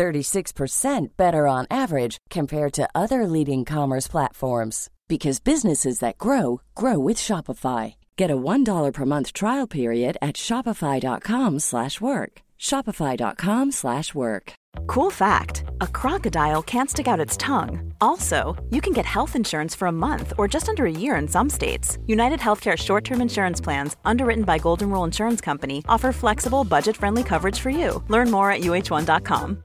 36% better on average compared to other leading commerce platforms because businesses that grow grow with Shopify. Get a $1 per month trial period at shopify.com/work. shopify.com/work. Cool fact a crocodile can't stick out its tongue. Also, you can get health insurance for a month or just under a year in some states. United Healthcare short term insurance plans, underwritten by Golden Rule Insurance Company, offer flexible, budget friendly coverage for you. Learn more at uh1.com.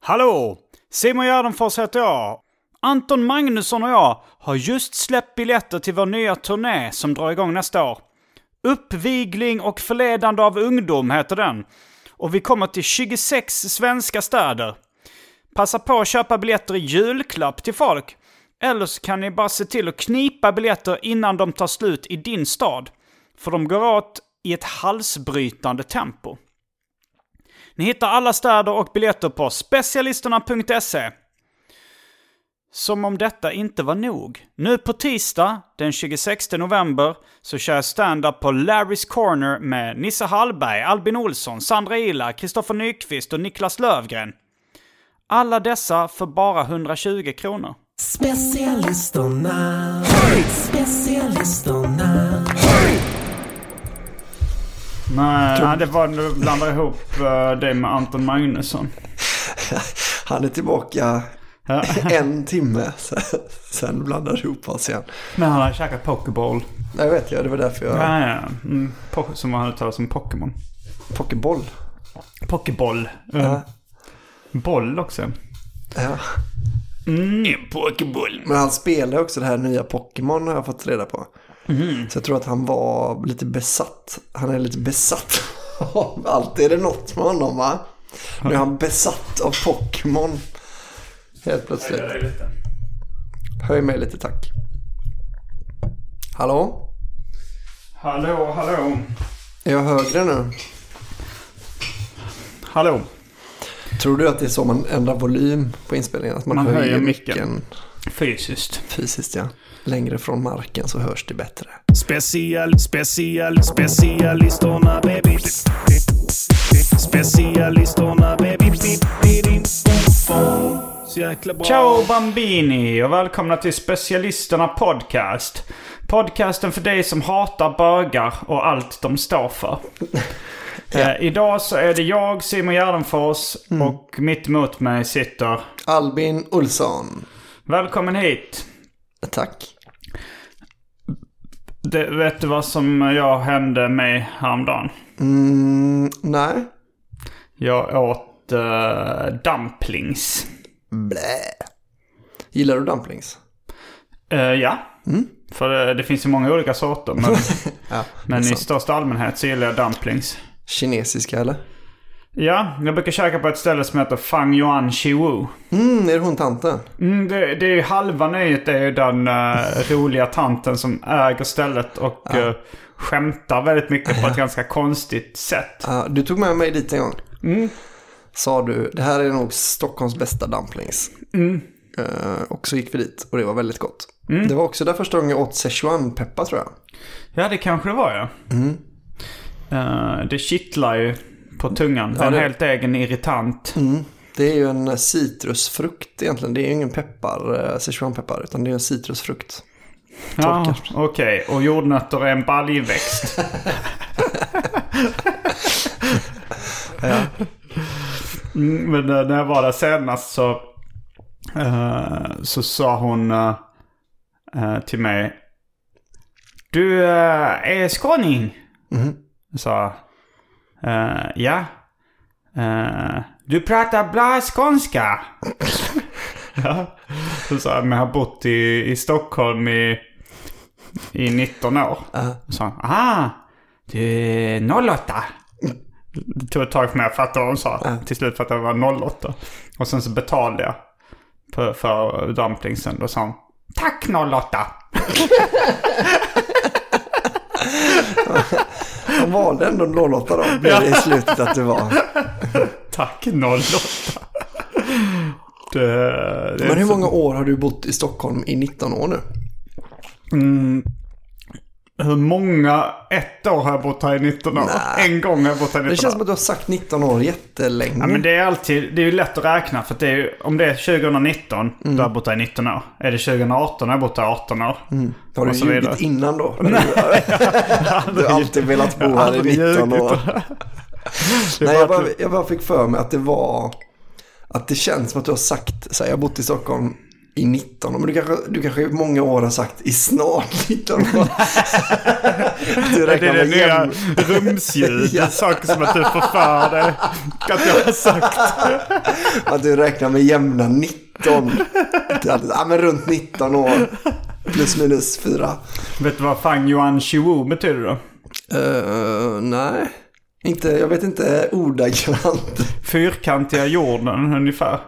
Hallå! Simon Gärdenfors heter jag. Anton Magnusson och jag har just släppt biljetter till vår nya turné som drar igång nästa år. Uppvigling och förledande av ungdom heter den. Och vi kommer till 26 svenska städer. Passa på att köpa biljetter i julklapp till folk. Eller så kan ni bara se till att knipa biljetter innan de tar slut i din stad. För de går åt i ett halsbrytande tempo. Ni hittar alla städer och biljetter på specialisterna.se. Som om detta inte var nog. Nu på tisdag, den 26 november, så kör jag stand-up på Larry's Corner med Nisse Hallberg, Albin Olsson, Sandra Ila, Kristoffer Nyqvist och Niklas Lövgren. Alla dessa för bara 120 kronor. Specialisterna, specialisterna. Nej, nej det var du blandade ihop uh, det med Anton Magnusson. Han är tillbaka Ja. en timme. Sen, sen blandar du ihop oss igen. Men han har käkat Pokéball. Jag vet jag, det var därför jag... Ja, ja. Mm, som han uttalar som Pokémon. Pokéboll. Pokéboll. Uh, Ja. Boll också. Ja. Mm, Pokéboll. Men han spelar också det här nya Pokémon har jag fått reda på. Mm. Så jag tror att han var lite besatt. Han är lite besatt av allt. Är det något med honom va? Nu är han besatt av Pokémon. Helt plötsligt. Höj mig lite tack. Hallå? Hallå, hallå. Är jag högre nu? Hallå. Tror du att det är så man ändrar volym på inspelningen? Att man, Man höjer, höjer micken. Fysiskt. fysiskt ja. Längre från marken så hörs det bättre. Special, special, specialisterna baby. Specialisterna baby. Ciao Bambini och välkomna till Specialisterna Podcast. Podcasten för dig som hatar bögar och allt de står för. eh, idag så är det jag, Simon Gärdenfors, och mitt emot mig sitter... Albin Olsson. Välkommen hit. Tack. Det, vet du vad som jag hände mig häromdagen? Mm, nej. Jag åt uh, dumplings. Blä. Gillar du dumplings? Eh, ja. För det, det finns ju många olika sorter. Men, Ja, men i största allmänhet så gillar jag dumplings. Kinesiska eller? Ja, jag brukar käka på ett ställe som heter Fang Yuan Chiwu. Mm, är det hon tanten? Mm, det, det är ju halva nöjet det är ju den eh, roliga tanten som äger stället och uh, skämtar väldigt mycket på ett ganska konstigt sätt. Ja, du tog med mig dit en gång. Mm. Sa du, det här är nog Stockholms bästa dumplings. Mm. Eh, och så gick vi dit och det var väldigt gott. Det var också där första gången jag åt Szechuan-peppar tror jag. Ja, det kanske det var ja. Eh, det kittlar ju på tungan. Är en det- helt egen irritant. Det är ju en citrusfrukt egentligen. Det är ju ingen peppar, eh, Szechuan-peppar, utan det är en citrusfrukt. Ja, okej. Och jordnötter är en baljväxt. Mm, men eh, när jag var där senast så eh, så sa hon eh, till mig. Du är skåning? Jag sa eh, ja. Eh, du pratar bra skånska. ja. Så sa jag, men jag har bott i, i Stockholm i, i 19 år. Så sa han, aha, du är 08. Det tog ett tag för mig att fatta vad hon sa. Till slut fattade jag att det var 08. Och sen så betalade jag för, för dumplingsen. Då sa hon, tack 08. Han valde ändå 08 då. Blev det i slutet att det var. Tack 08. Det, det Men hur många år har du bott i Stockholm i 19 år nu? Hur många? Ett år har jag bott här i 19 år. Nej. En gång har jag bott här i 19 år. Det känns som att du har sagt 19 år jättelänge. Ja, men det är alltid, det är ju lätt att räkna för att det är om det är 2019, Mm. då har jag bott här i 19 år. Är det 2018 har jag bott här i 18 år. har du så vidare. ljugit innan då? Nej. du har alltid velat bo här i aldrig 19 ljugit. år. Nej, jag bara jag bara fick för mig att det var... Att det känns som att du har sagt så här, jag har bott i Stockholm i 19 år. Men du kanske, du kanske i många år har sagt i snart 19 år. du Det är räknar det med nya jämn... rumsljud. Ja. Saker som att du får för dig att jag har sagt. Att du räknar med jämna 19. Det är alltid, ja, men runt 19 år. Plus minus 4. Vet du vad Fang Yuan Shiwu betyder då? Uh, nej. Inte, jag vet inte ordagrant. Fyrkantiga jorden ungefär.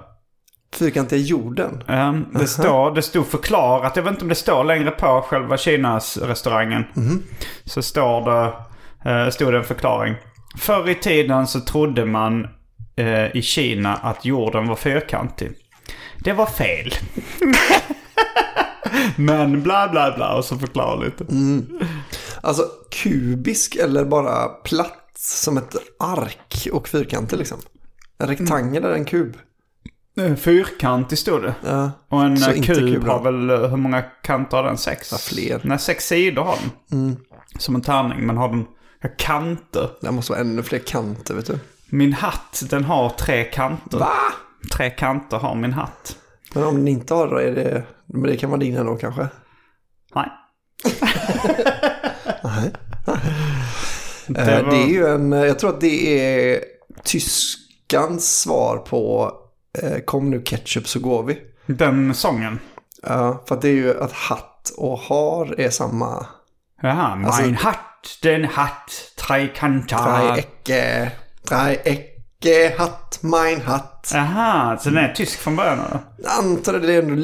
Fyrkantiga jorden. Um, det, står, det stod förklarat, jag vet inte om det står längre på själva Kinas restaurangen. Så står det, eh, stod det en förklaring. Förr i tiden så trodde man eh, i Kina att jorden var fyrkantig. Det var fel. Men bla bla bla och så förklarar lite. Alltså kubisk eller bara platt som ett ark och fyrkantig liksom. En rektangel eller en kub. Eh, Fyrkantig stod det. Ja. Och en Så eh, kub har väl, eh, hur många kanter har den? Sex? Ja, fler. Nej, sex sidor har den. Mm. Som en tärning, men har den kanter. Det måste vara ännu fler kanter vet du. Min hatt, den har tre kanter. Va? Tre kanter har min hatt. Men om den inte har det är det... Men det kan vara din ändå kanske? Nej. Nej. Det, var... Det är ju en... Jag tror att det är tyskans svar på Kom nu ketchup så går vi. Den sången. Ja, för att det är ju att hatt och har är samma... Jaha, min Alltså- hatt, den hatt, tre kanter. Dreiecke, Dreiecke, hatt, mein hatt. Jaha, så den är tysk från början? Jag antar att det är ändå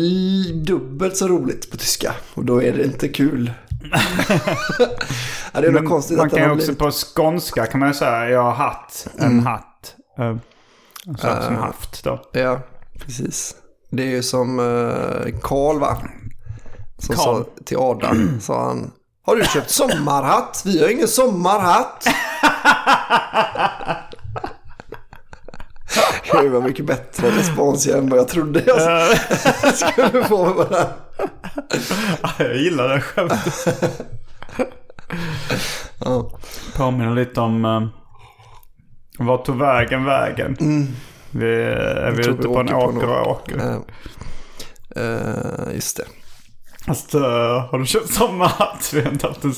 dubbelt så roligt på tyska. Och då är det inte kul. ja, det är nog konstigt man att kan den ju också blivit... på skånska kan man ju säga, jag har hatt, en Mm. hatt. Uh, så, som haft då. Ja, precis. Det är ju som eh, Karl va? Som Karl. sa till Adam, sa han. Har du köpt sommarhatt? Vi har ingen sommarhatt. Det var mycket bättre respons än vad jag trodde jag skulle få med den. jag gillar det skämtet. Ja. Påminner lite om uh, Vad tog vägen vägen? Vi är vi ute vi på en åker och åker. Eh, eh, just det. Fast uh, har du köpt samma hatt? Vi har inte haft en...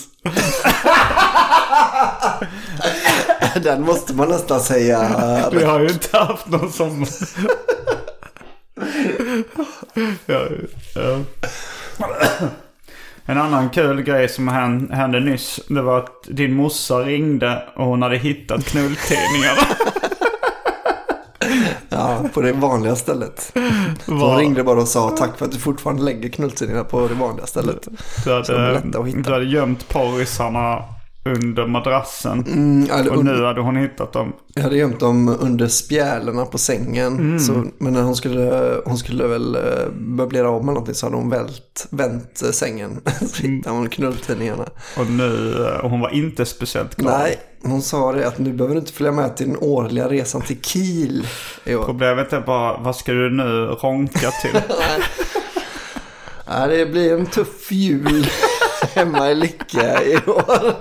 Den måste man nästan säga. Vi har ju inte haft någon som... ja, ja. En annan kul grej som hän- hände nyss. Det var att din morsa ringde och hon hade hittat knulltidningarna. Ja, på det vanliga stället. Hon ringde bara och sa tack för att du fortfarande lägger knulltidningarna på det vanliga stället. Du Så de är hade, lätta att hitta. du hade gömt porrisarna under madrassen. Mm, eller Och nu hade hon hittat dem. Jag hade gömt dem under spjälorna på sängen. Mm. Så, men när hon skulle, hon skulle väl eh, möblera om eller någonting så hade hon vält, vänt eh, sängen. så hittade hon knulltidningarna. Och nu, eh, och hon var inte speciellt glad. Nej, hon sa det att nu behöver du inte följa med till den årliga resan till Kiel. år. Problemet är bara, vad ska du nu ronka till? Nej, det blir en tuff jul hemma i Lycke i år.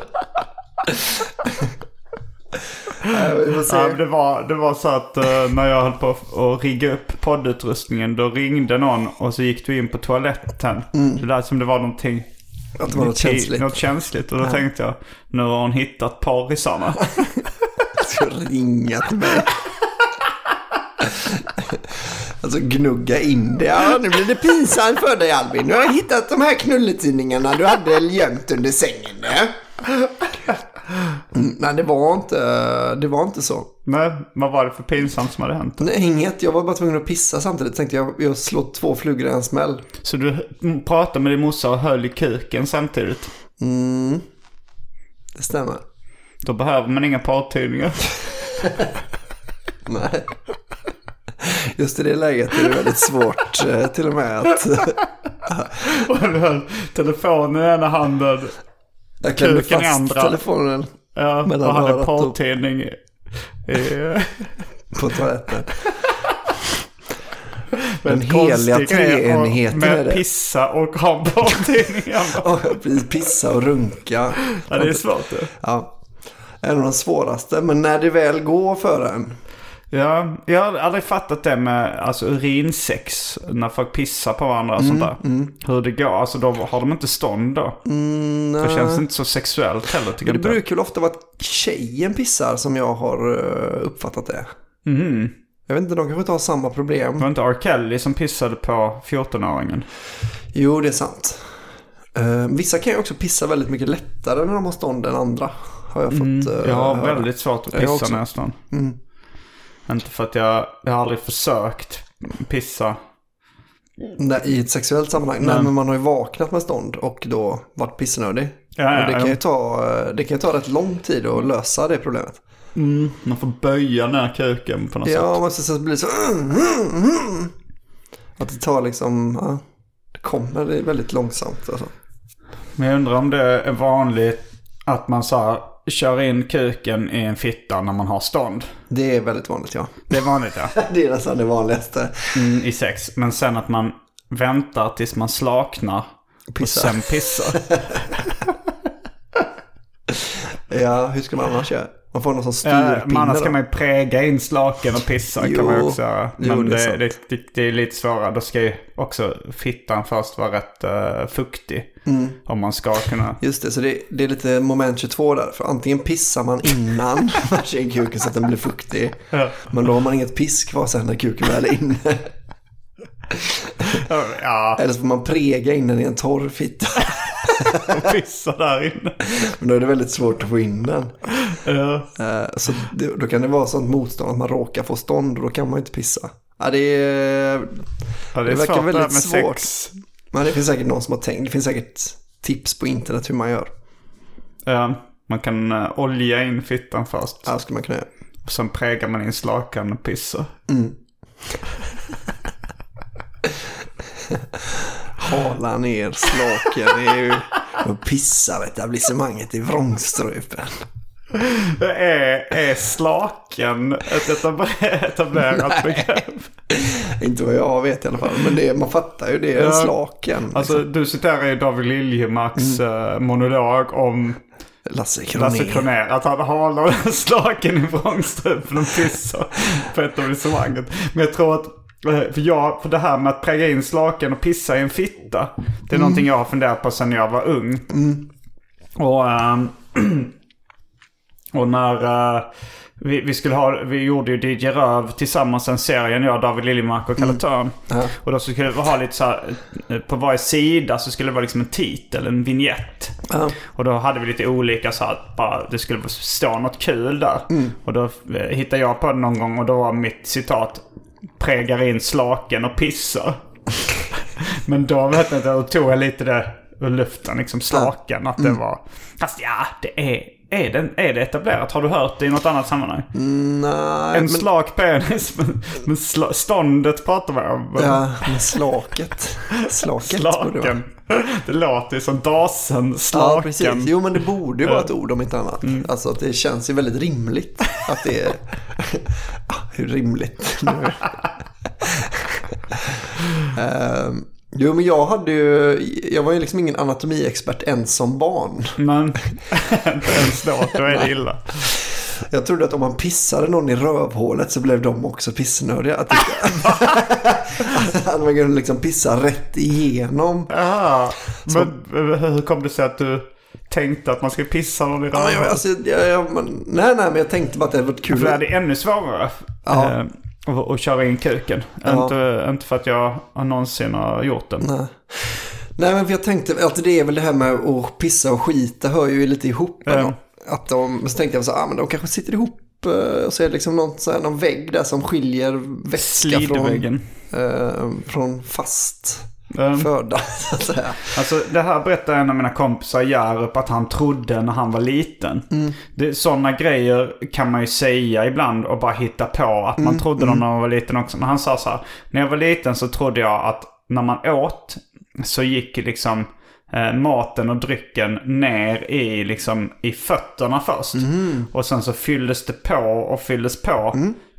Ja. Ja, det, var, det var så att eh, när jag höll på att rigga upp poddutrustningen då ringde någon och så gick du in på toaletten. Det lät som det var någonting Att det var något känsligt. Något känsligt. Och då tänkte jag, nu har hon hittat parisarna. Ska ringa till mig. Alltså gnugga in det. Ja, nu blir det pinsamt för dig Albin. Nu har jag hittat de här knulletidningarna du hade gömt under sängen. Nej, det var inte, det var inte så. Nej, vad var det för pinsamt som hade hänt? Nej, inget. Jag var bara tvungen att pissa samtidigt. Tänkte jag, jag slår två flugor i en smäll. Så du pratade med din morsa och höll i kuken samtidigt? Mm. Det stämmer. Då behöver man inga partydningar. Nej. Just i det läget är det väldigt svårt eh, till och med att... Och höll telefonen i ena handen. Jag klämde i fast andra. telefonen Ja, och hade i- i- på toaletten. Den heliga treenigheten är det. pissa och ha precis. Pissa och runka. Ja, det är svårt det. Ja. En av de svåraste. Men när det väl går för en. Ja, jag har aldrig fattat det med alltså, urinsex. När folk pissar på varandra och Mm, sånt där. Hur det går. Alltså då har de inte stånd då. Mm, Det känns inte så sexuellt heller tycker jag det brukar väl ofta vara att tjejen pissar som jag har eh, uppfattat det. Mhm. Jag vet inte, de kanske inte har samma Det problem. var inte R. Kelly som pissade på 14-åringen. Jo, det är sant. Eh, vissa kan ju också pissa väldigt mycket lättare när de har stånd än andra. Har jag fått eh, Jag har väldigt svårt att pissa jag står. Mm. Inte för att jag, jag har aldrig försökt pissa. Nej, I ett sexuellt sammanhang. Nej. Nej. men man har ju vaknat med stånd och då varit pissnödig. Ja, och det, ja, kan ja. ju ta, det kan ju ta rätt lång tid att lösa det problemet. Man får böja ner kuken på något Ja, sätt. man måste så blir så... mm, mm, mm. Att det tar liksom... Ja, det kommer det väldigt långsamt. Alltså. Men jag undrar om det är vanligt att man så här, kör in kuken i en fitta när man har stånd. Det är väldigt vanligt, ja. Det är vanligt ja. Det är nästan det vanligaste. Mm, I sex. Men sen att man väntar tills man slaknar. Pissar. Och sen pissar. Ja, hur ska man annars göra? Man får någon sån styrpinne men annars kan man ju präga in slaken och pissa. Jo, kan man också göra. jo, Men det är det, det, det, är lite svårare. Då ska ju också fittan först vara rätt uh, fuktig. Mm. Om man ska kunna... Just det, så det, det är lite moment 22 där. För antingen pissar man innan man kör kuken så att den blir fuktig. Ja. Men då har man inget piss kvar sen när kuken väl är inne. Ja, Eller så får man prega in den i en torr fitta. pissa där inne. Men då är det väldigt svårt att få in den. Ja. Eh, Så då kan det vara sånt motstånd att man råkar få stånd och då kan man inte pissa. Ja, det, är, Ja, det är Det verkar väldigt med svårt. sex. men det finns säkert någon som har tänkt. Det finns säkert tips på internet hur man gör. Ja, man kan uh, olja in fittan först. Ja, skulle man kunna göra. Och sen prägar man in slakan och pissar. Hala ner slaken. Det är ju och pissar etablissemanget i vrångstrupen. Är, är slaken ett etabler- etablerat begrepp? Inte vad jag vet i alla fall. Men det, man fattar ju det. är Ja. slaken. Alltså liksom. du citerar ju David Liljemarks eh, monolog om Lasse Kronér. Lasse Kronér. Att han halar slaken i vrångstrupen och pissar på etablissemanget. Men jag tror att, för, jag, för det här med att präga in slaken och pissa i en fitta. Det är någonting jag har funderat på sedan jag var ung. Och, ehm, och när eh, vi, vi skulle ha, vi gjorde ju DJ Röv tillsammans en serien, jag, David Liljemark och Kalle Törn. Ja. Och då skulle det ha lite så här, eh, på varje sida så skulle det vara liksom en titel, en vignett. Ja. Och då hade vi lite olika så bara det skulle stå något kul där. Och då eh, hittade jag på det någon gång och då var mitt citat Prägar in slaken och pissar. Men då vet jag inte, då tog jag lite det ur luften, liksom slaken. Att det var... Fast ja, det är, är, det, är det etablerat? Har du hört det i något annat sammanhang? Nej, En men, slak penis, men, men sla, ståndet pratar vi om. Ja, men slaket. Slaket borde det. Slaken. Det låter ju som dasen, Ja, slaken. precis. Jo, men det borde ju vara ett ord om inte annat. Alltså att det känns ju väldigt rimligt att det är... Hur rimligt? Ehm, jo, men jag hade ju... Jag var ju liksom ingen anatomiexpert ens som barn. Men inte ens då, då är det illa. Jag trodde att om man pissade någon i rövhålet så blev de också pissnödiga. Att, att man kunde liksom pissa rätt igenom. Ja, men hur kom det sig att du tänkte att man ska pissa någon i Ja, jag, rövhålet? alltså, jag, jag, men, nej, nej, men jag tänkte bara att det var kul. För det är ännu svårare Ja. eh, att, att köra in kuken. Ja. Inte, inte för att jag någonsin har gjort det. Nej. Nej, men jag tänkte att det är väl det här med att pissa och skita hör ju lite ihop. Ja. ändå. Att de, så tänkte jag så, ah, men de kanske sitter ihop eh, och så är det liksom någon, så här, någon vägg där som skiljer vätska från, eh, från fast Um, föda. Så att säga. Alltså det här berättar en av mina kompisar Jarup att han trodde när han var liten. Mm. Det, sådana grejer kan man ju säga ibland och bara hitta på. Att man Mm, trodde dem när man var liten också. Men han sa så här. När jag var liten så trodde jag att när man åt så gick liksom eh, maten och drycken ner i, liksom, i fötterna först. Mm. Och sen så fylldes det på och fylldes på.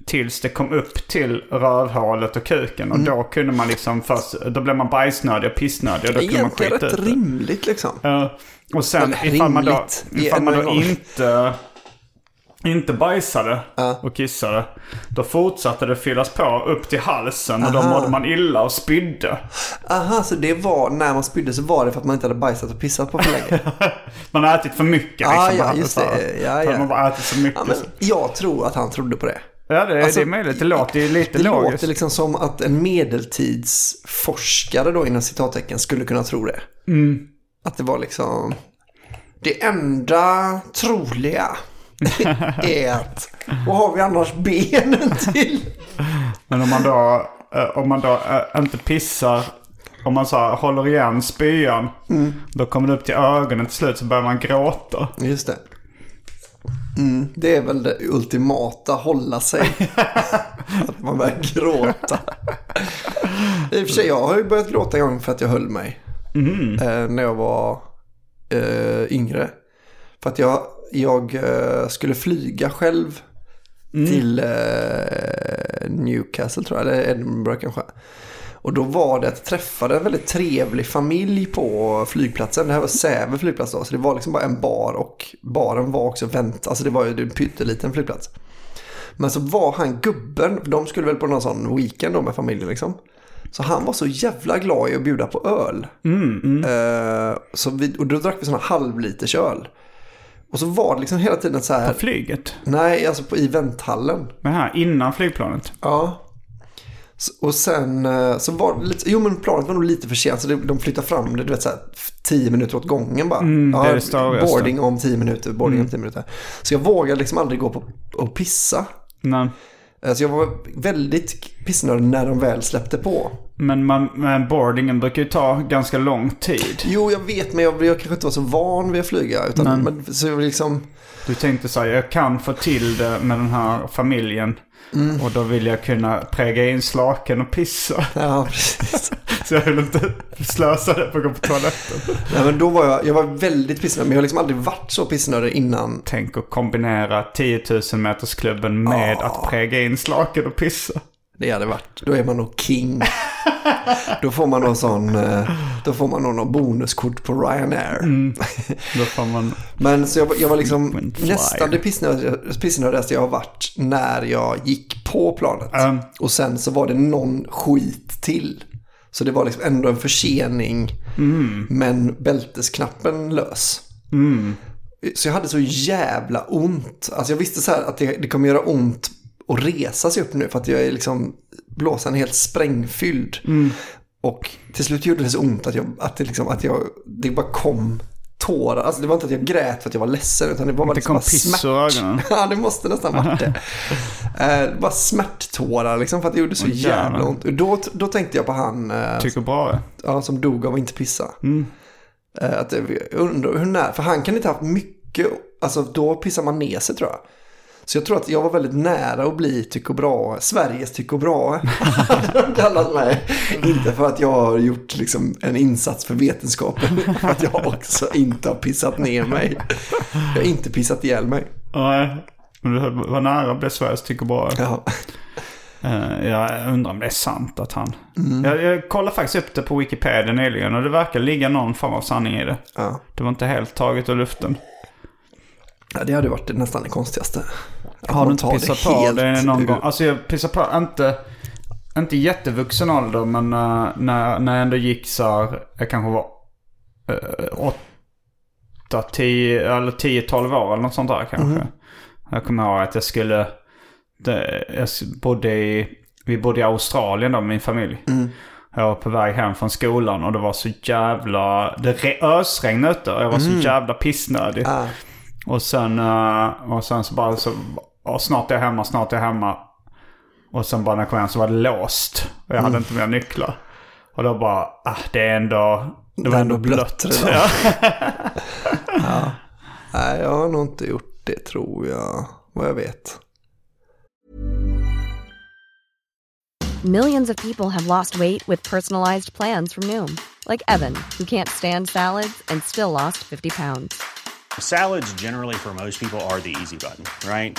Tills det kom upp till rövhålet och kuken. Mm. Och då kunde man liksom först, då blev man bajsnödig och pissnödig. Och då är kunde man egentligen skita rätt ut rimligt liksom. Ja. och sen Eller ifall man då, ifall man då inte, inte bajsade Ja. och kissade. Då fortsatte det fyllas på upp till halsen och då Aha. mådde man illa och spydde. Aha, så det var, när man spydde så var det för att man inte hade bajsat och pissat på för länge. Man har ätit för mycket Ah, liksom. ja, Man- just det. Ja, ja. Man bara ätit så mycket. Ja, jag tror att han trodde på det. Ja, det, Alltså, det är möjligt. Det låter ju lite Det logiskt. låter liksom som att en medeltidsforskare då inom citattecken skulle kunna tro det. Mm. Att det var liksom det enda troliga är att vad har vi annars benen till? Men om man då, eh, om man då eh, inte pissar, om man så här, håller igen spyan, Mm. då kommer det upp till ögonen till slut så börjar man gråta. Just det. Mm, det är väl det ultimata, hålla sig. att man börjar gråta. I och för sig, jag har ju börjat gråta en gång för att jag höll mig. Eh, när jag var eh, yngre. För att jag, jag eh, skulle flyga själv till eh, Newcastle tror jag, eller Edinburgh kanske. Och då var det att jag träffade en väldigt trevlig familj på flygplatsen. Det här var Säve flygplats då, så det var liksom bara en bar och baren var också vänt. Alltså det var ju en pytteliten flygplats. Men så var han gubben, de skulle väl på någon sån weekend då med familjen liksom. Så han var så jävla glad i att bjuda på öl. Eh, så vi, och då drack vi såna halvliters öl. Och så var det liksom hela tiden så här. På flyget? Nej, alltså på, i vänthallen. Här innan flygplanet? Ja. Och sen eh, så var det lite, jo men planet var nog lite för sent så det, de flyttade fram det, du vet så här, tio minuter åt gången bara. Mm, det är det större, boarding om tio minuter, boarding om tio minuter. Så jag vågade liksom aldrig gå på och pissa. Nej. Eh, Så jag var väldigt pissnödig när de väl släppte på. Men, man, men boardingen brukar ju ta ganska lång tid. Jo, jag vet, men jag, jag kanske inte var så van vid att flyga. Utan, men, så jag liksom, Du tänkte så här, jag kan få till det med den här familjen. Mm. Och då vill jag kunna präga in slaken och pissa. ja precis. Så jag vill inte slösa det på att gå på toaletten. Nej, men då var jag, jag var väldigt pissnödig, men jag har liksom aldrig varit så pissnödig innan. Tänk att kombinera 10 000 meters klubben med Ah. att präga in slaken och pissa. Det hade varit, då är man nog king. då får man någon sån, eh, då får man någon bonuskort på Ryanair. Då får man... Men så jag, var- jag var liksom nästan det pissnödigaste jag har varit när jag gick på planet. Mm. Och sen så var det någon skit till. Så det var liksom ändå en försening. Men bältesknappen lös. Så jag hade så jävla ont. Alltså jag visste så här att det, det kommer göra ont att resa sig upp nu. För att jag är liksom blåsan helt sprängfylld. Och till slut gjorde det så ont att, jag, att, det, liksom, att jag, det bara kom tårar. Alltså det var inte att jag grät för att jag var ledsen. Utan det var Det liksom bara smärt. ja, det måste nästan varit det. eh, bara smärttårar liksom för att det gjorde så jävlar. jävla ont. Och då, då tänkte jag på han eh, Tycker bra det. ja, som dog av att inte pissa. Mm. Eh, att, det- undrar hur nära, för han kan inte ha haft mycket, alltså då pissar man ner sig tror jag. Så jag tror att jag var väldigt nära att bli Tycho Brahe, Sveriges Tycho Brahe. kallat mig. Inte för att jag har gjort liksom en insats för vetenskapen, för att jag också inte har pissat ner mig. Jag har inte pissat ihjäl mig. Nej. Men du var nära att bli Sveriges tycker bra. Ja. Eh, Jag undrar om det är sant att han... Mm. Jag, jag kollade faktiskt upp det på Wikipedia nyligen och det verkar ligga någon form av sanning i det. Ja. Det var inte helt taget ur luften. Ja, det hade varit nästan det konstigaste. Har du inte pissat på det någon gång? Alltså jag pissar på, inte, inte jättevuxen ålder men eh, när, när jag ändå gick så här, jag kanske var uh, 8, 10 eller 10-12 år eller något sånt där kanske. Mhm. Jag kommer ihåg att jag skulle, det, jag bodde i, vi bodde i Australien då med min familj. Mm. Jag var på väg hem från skolan och det var så jävla, det re- ösregnade ute och jag var så jävla pissnödig. Ah, Och sen, eh, och sen så bara så, och snart är jag hemma, snart är jag hemma. Och sen bara när jag kom hem så var det låst. Och jag hade inte mer nycklar. Och då bara, ah, det är ändå, det var är ändå ändå blött. blött. Ja. nej, jag har nog inte gjort det tror jag. Vad jag vet. Millions of people have lost weight with personalized plans from Noom, like Evan, who can't stand salads and still lost 50 pounds. Salads, generally, for most people, are the easy button, right?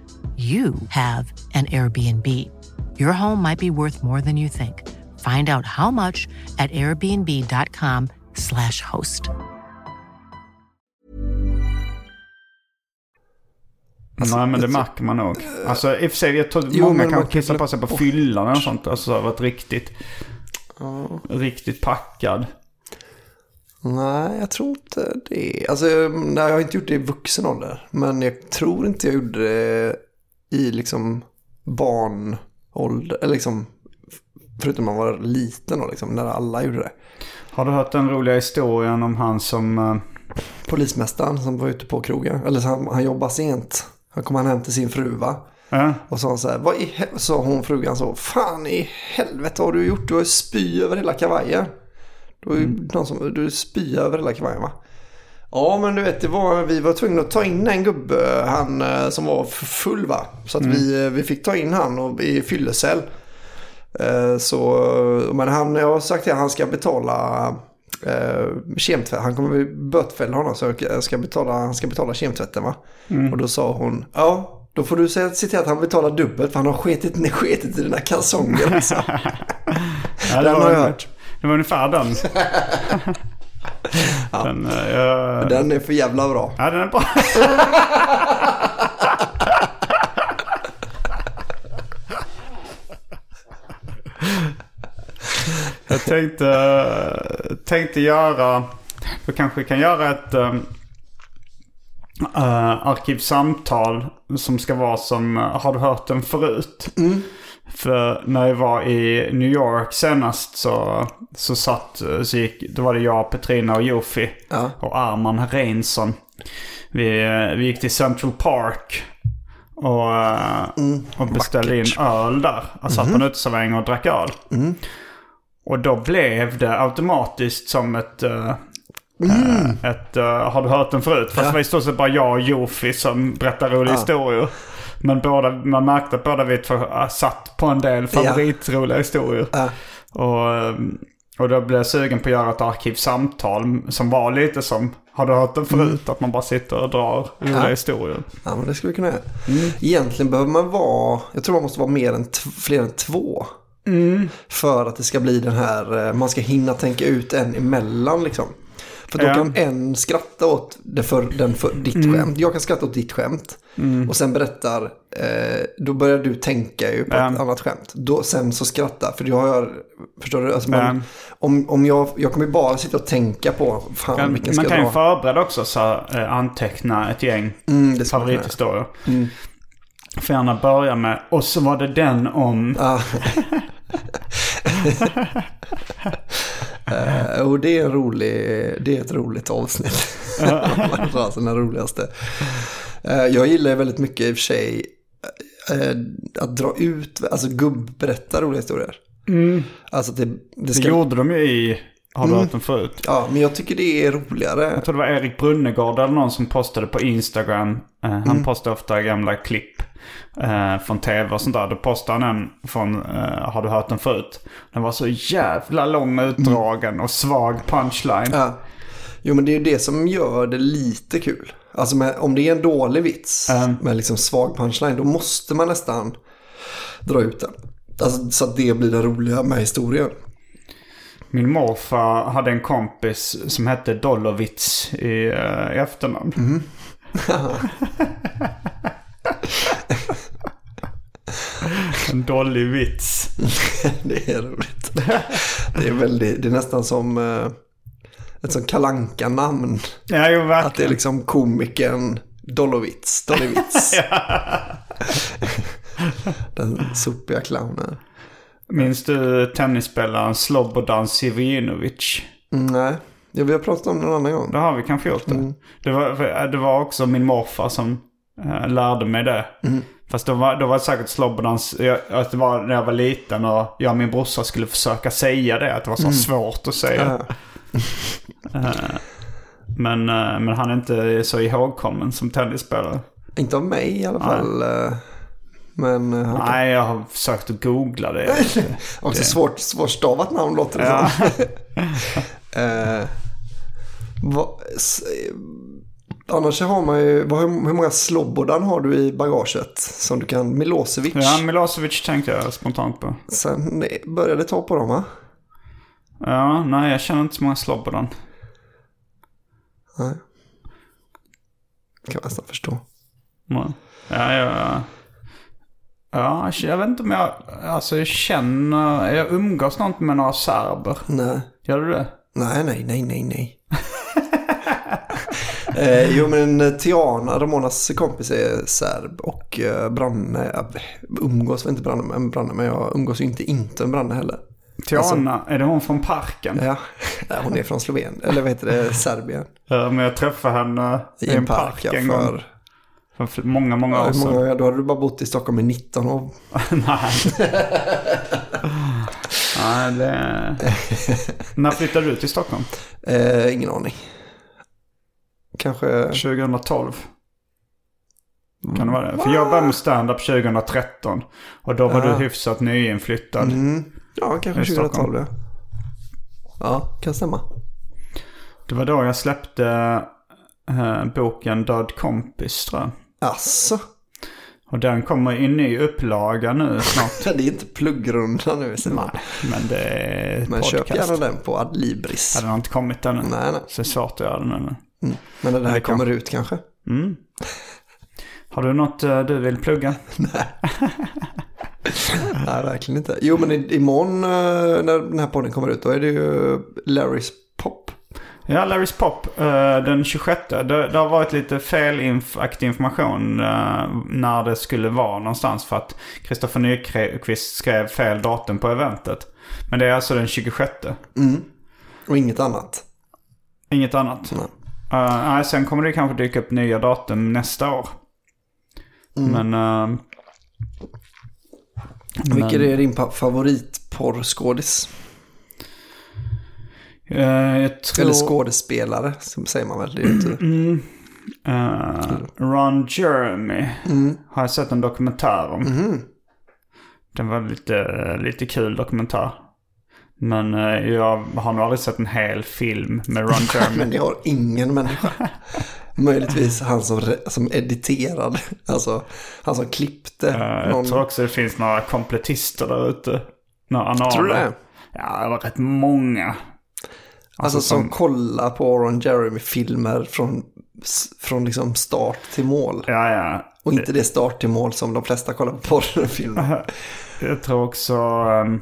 you have an Airbnb. Your home might be worth more than you think. Find out how much at airbnb.com/slash host. Nej men det märker man nog. Alltså i och för sig, jag tror Jo, många men kan man kan kissa väl- på sig på fyllan eller sånt. Alltså varit riktigt, riktigt packad. Nej, jag tror inte det. Alltså, nej, jag har inte gjort det i vuxen ålder. Men jag tror inte jag gjorde det i liksom barnålder. Eller liksom, förutom man var liten då, liksom, när alla gjorde det. Har du hört den roliga historien om han som... eh, Polismästaren som var ute på krogen. Eller så han, han jobbar sent. Han kom han hem till sin fru va? Ja. Och han så här, vad i hel-" sa hon frugan så, fan i helvete vad har du gjort? Du har ju spy över hela kavajen. Du har ju någon som, du spy över hela kavajen va? Ja men du vet, det var, vi var tvungna att ta in en gubbe, han eh, som var full va? Så att vi, eh, vi fick ta in han och, i fyllecell. Eh, Så, men han, jag har sagt att han ska betala eh, kemtvätt. Han kommer bli bötfälld honom så jag ska betala, han ska betala kemtvätten va? Och då sa hon, ja då får du se, till att han betalar dubbelt för han har sketit, ner- sketit i dina kalsonger. Alltså. Ja, Den var, har jag hört. Det var ungefär den. den, eh, jag- Den är för jävla bra. Ja, den är bra. Jag tänkte, tänkte göra, vi kanske kan göra ett uh, arkivsamtal som ska vara som, har du hört den förut? För när jag var i New York senast så, så satt, så gick, då var det jag, Petrina och Jofi Ja. och Arman Reinsson. Vi, vi gick till Central Park och, eh, och beställde in öl där. Jag satt på en uteservering och drack öl. Och då blev det automatiskt som ett... eh, eh, ett eh, har du hört den förut? Fast det var i stort sett bara jag och Jofi som berättar roliga historier. Men båda, man märkte att båda vi två eh, satt på en del favoritroliga historier. Ja. Och, eh, och då blev jag sugen på att göra ett arkivsamtal som var lite som... Har du hört den förut? Att man bara sitter och drar roliga Ja. historier. Ja, men det skulle vi kunna göra. Egentligen behöver man vara, jag tror man måste vara mer än fler än två. För att det ska bli den här, eh, man ska hinna tänka ut en emellan liksom. För då kan en skratta åt det för, den för ditt Mm. skämt. Jag kan skratta åt ditt skämt. Och sen berättar, eh, då börjar du tänka ju på ett Ja. annat skämt. Då, sen så skratta, för jag har, förstår du? Alltså man, om, om jag, jag kommer ju bara sitta och tänka på, fan Man, vilken ska man kan jag ju dra? förbereda också så här, eh, anteckna ett gäng Mm, favorithistorier. Får gärna börja med och så var det den om... Ja. Och det är en rolig, det är ett roligt avsnitt. alltså den roligaste. Eh, jag gillar väldigt mycket i och för sig eh, att dra ut, alltså gubbberätta roliga historier. Alltså att det, det Det ska... gjorde de ju i... Har du Mm. hört den förut? Ja, men jag tycker det är roligare. Jag tror det var Erik Brunnegård eller någon som postade på Instagram. Eh, han Mm. postar ofta gamla klipp eh, från tv och sånt där. Då postade han en från eh, Har du hört den förut? Den var så jävla lång utdragen och svag punchline. Ja. Jo, men det är ju det som gör det lite kul. Alltså med, om det är en dålig vits Mm. med liksom svag punchline, då måste man nästan dra ut den. Alltså, så att det blir det roliga med historien. Min morfar hade en kompis som hette Dollovits i, eh, i efternamn. Mm. en dollig vits. det är roligt. Det är, väldigt, det är nästan som eh, ett sånt kalanka namn Ja, jo, verkligen. Att det är liksom komikern Dolovits. Dolovits. Den sopiga clownen. Minns du tennisspelaren Slobodan Sivinovic? Mm, nej, ja, vi har pratat om det en annan gång. Det har vi kanske gjort det. Mm. Det, var, det var också min morfar som lärde mig det. Mm. Fast då var, då var det säkert Slobodans, att det var när jag var liten och jag och min brorsa skulle försöka säga det. Att det var så Mm. svårt att säga. Eh, men, eh, men han är inte så ihågkommen som tennisspelare. Inte av mig i alla fall. eh, Men eh, kan- Nej, jag har försökt att googla det. också det- svårt, svårstavat namn låter det Ja. som. eh, s, eh, annars har man ju, hur många Slobodan har du i bagaget? Som du kan, Milosevic. Ja, Milosevic tänkte jag spontant på. Sen nej, började ta på dem va? Ja, nej jag känner inte så många Slobodan. Nej. Kan jag nästan förstå. Nej. Ja, jag... Ja, jag vet inte om jag... Alltså jag känner... Jag umgås inte med några serber. Nej. Gör du det? Nej, nej, nej, nej, nej. Eh, jo, men eh, Tiana, Ramonas kompis, är serb och eh, Branne, jag umgås väl inte Branne, med Branne, men jag umgås ju inte inte med Branne heller. Tiana, är det hon från parken? Ja, hon är från Slovenien, eller vad heter det, Serbien. Ja, men jag träffade henne I en park, ja, en gång. för... Många, många år sedan. många, då hade du bara bott i Stockholm i 19 år. Nej. Nej, det... När flyttade du till Stockholm? Eh, ingen aning. Kanske... 2012. Kan det vara det? För jag började med stand-up 2013. Och då var Ja. du hyfsat nyinflyttad. Mm. Ja, kanske i Stockholm. 2012 ja. Ja, kan stämma. Det var då jag släppte eh, boken Död kompis tror jag. Asså? Och den kommer i ny upplaga nu snart. Det är inte pluggrunda nu istället. Nej, men det är Men köp podcast. gärna den på Adlibris. Ja, den har inte kommit ännu. Nej, nej. Så det är svårt att göra den ännu. Mm. Men när det här Det kan- kommer ut kanske? Mm. Har du något eh, du vill plugga? Nej, verkligen inte. Jo, men i- imorgon eh, när den här podden kommer ut, då är det ju Larrys Pop. Ja, Larrys Pop eh, den 26. Det, det har varit lite felaktig information när det skulle vara någonstans. För att Kristoffer Nyqvist skrev fel datum på eventet. Men det är alltså den 26. Mm. Och inget annat. Inget annat. Nej. Eh, nej, sen kommer det kanske dyka upp nya datum nästa år. Mm. Men... eh, Vilken är din favoritporrskådis? jag tror... Eller skådespelare, som säger man väl. Det är inte... Mm. Eh, Ron Jeremy Mm. har jag sett en dokumentär om. Mhm. Den var lite, lite kul dokumentär. Men eh, jag har nog aldrig sett en hel film med Ron Jeremy. Men det har ingen människa. Möjligtvis han som, som editerade. Alltså han som klippte. Någon... Jag tror också det finns några kompletister där ute. Några analer. Tror du det? Ja, det var rätt många. Alltså, som kollar på Ron Jeremy-filmer från, från liksom start till mål. Ja, ja. Och inte det start till mål som de flesta kollar på porrfilmer. Jag tror också... Um,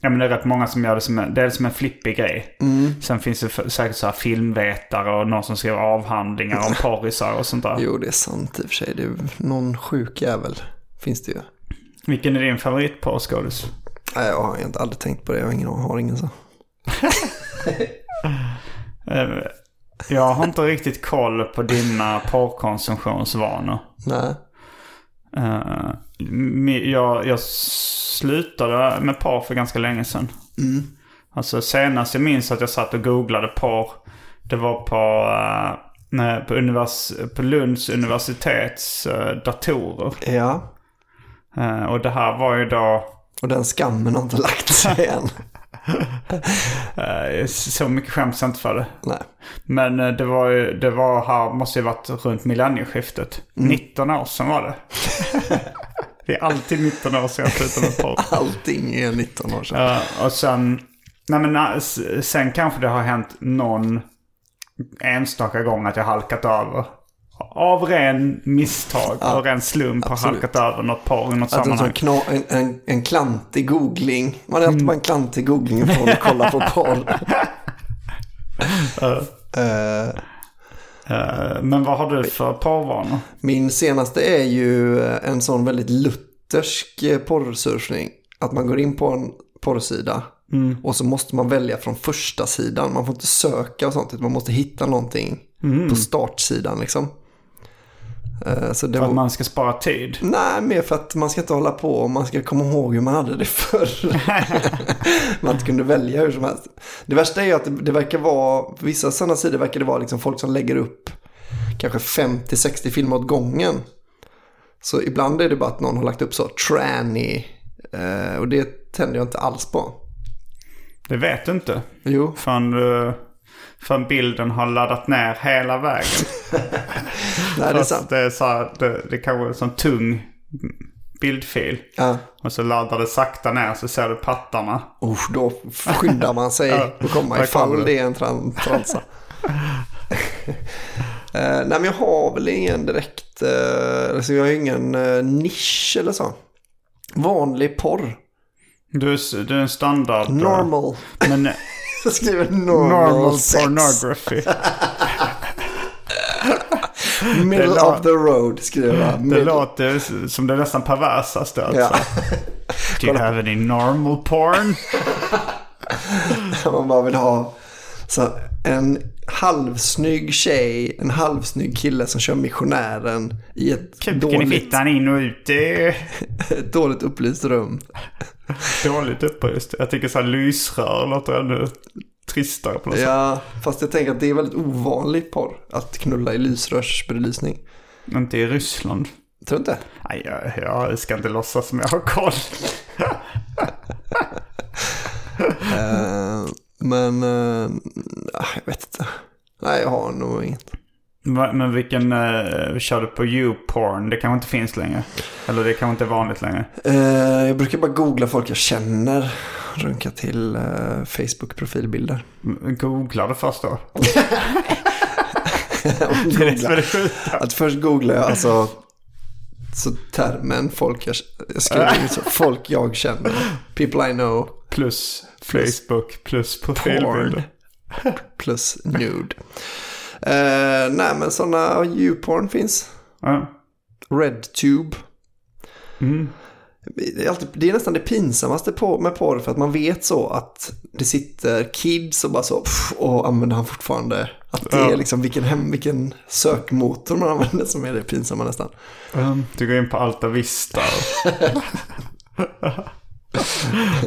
ja men det är rätt många som gör det som en, dels som en flippig grej. Mm. Sen finns det säkert så här filmvetare och någon som skriver avhandlingar om porrisar och sånt där. Jo, det är sant i och för sig. Det är någon sjuk jävel finns det ju. Vilken är din favoritporrskådis? Nej, jag har inte aldrig tänkt på det. Jag har ingen, har ingen så. Eh, Jag har inte riktigt koll på dina porrkonsumtionsvanor. Nej. Mi- jag, jag slutade med porr för ganska länge sedan. Mm. Alltså senast jag minns att jag satt och googlade porr. Det var på, uh, på, univers, på Lunds universitets eh, datorer. Ja. Eh, och det här var ju då... Och den skammen har inte lagt sig än. Eh, så mycket skäms inte för det. Nej. Men eh, det var ju, det var här, måste ju varit runt millennieskiftet. Mm. 19 år sedan var det. det är alltid 19 år sedan jag slutade med porr. Allting är 19 år sedan. Ja, och sen, nej men sen kanske det har hänt någon enstaka gång att jag halkat över. Av ren misstag och ren slump har absolut. halkat över något porr i något Att en, sammanhang. kna, en, en, en klantig googling. Man är alltid bara en klantig googling från att kolla på porr. Eh, Eh, men vad har du för porrvanor? min senaste är ju eh, en sån väldigt luthersk porrsurfning. Att man går in på en porrsida och så måste man välja från första sidan. Man får inte söka och sånt. utan Man måste hitta någonting på startsidan liksom. Eh, Så det För att man ska spara tid? Nej, mer för att man ska inte hålla på och man ska komma ihåg hur man hade det förr. man inte kunde välja hur som helst. Det värsta är att det, det verkar vara, på vissa sådana sidor verkar det vara liksom folk som lägger upp kanske 50-60 filmer åt gången. Så ibland är det bara att någon har lagt upp så tranny eh, och det tänder jag inte alls på. Det vet du inte. Jo. Förrän, du- förrän bilden har laddat ner hela vägen. Nej, det är sant. det är så här, det, det kan vara en sån tung bildfil. Ja. Och så laddar det sakta ner så ser du pattarna. Usch, då skyndar man sig Ja, att komma ifall det. är en tran- transa. Eh, nej men jag har väl ingen direkt, uh, alltså jag har ingen eh, nisch eller så. Vanlig porr. Du, är du är en standard... Normal. Men Jag skriver normal, normal sex. pornography. Middle Det of the road skriver jag. Det låter som det nästan perversaste alltså. Ja. Do you have any normal porn? man bara vill ha så en halvsnygg tjej, en halvsnygg kille som kör missionären i ett Kuken i dåligt, fittan in och ut. Ett dåligt upplyst rum. dåligt upplöst. Jag tycker så här lysrör låter ännu tristare på något sätt. Ja, fast jag tänker att det är väldigt ovanlig porr. Att knulla i lysrörsbelysning. Inte i Ryssland. Tror du inte? Nej, jag, jag ska inte låtsas som jag har koll. Eh, men, uh, jag vet inte. Nej, jag har nog inget. Va- Men vilken uh, kör du på YouPorn? Det kanske inte finns längre. Eller det kanske inte är vanligt längre. Eh, jag brukar bara googla folk jag känner. Runka till uh, Facebook-profilbilder. M- Googlar du först då? sjuka. Att först googlar jag alltså så termen folk jag, jag skriver så, folk jag känner. People I know. Plus Plus Facebook plus profilbilder. Plus nude. Eh, nej men sådana YouPorn finns. Ja. RedTube. Mm. Det är, alltid, det är nästan det pinsammaste på, med porr för att man vet så att det sitter kids och bara så pff, och använder han fortfarande. Att det Ja. är liksom vilken, hem, vilken sökmotor man använder som är det pinsamma nästan. Um, du går in på Alta Vista.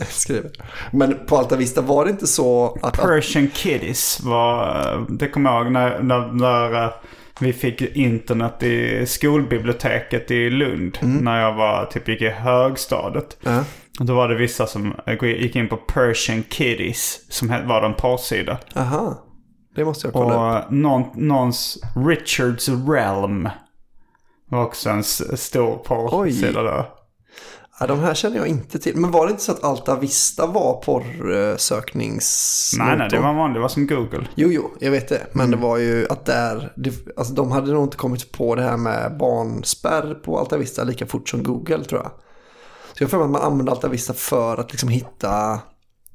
Skriver. Men på Alta Vista var det inte så att... Persian Kitties var, det kommer jag ihåg när, när, när eh, vi fick internet i skolbiblioteket i Lund. När jag var, typ gick i högstadiet. Och Då var det vissa som gick in på Persian Kitties som var en porrsida. aha, det måste jag kolla upp. Och någon, någons Richards Realm var också en stor porrsida där. Ja, de här känner jag inte till. Men var det inte så att Alta Vista var porrsökningsmotor? Nej, nej, det var vanligt. Det var som Google. Jo, jo, jag vet det. Men Mm. det var ju att där, det, alltså de hade nog inte kommit på det här med barnspärr på Alta Vista lika fort som Google tror jag. Så jag mig att man använde Alta Vista för att liksom hitta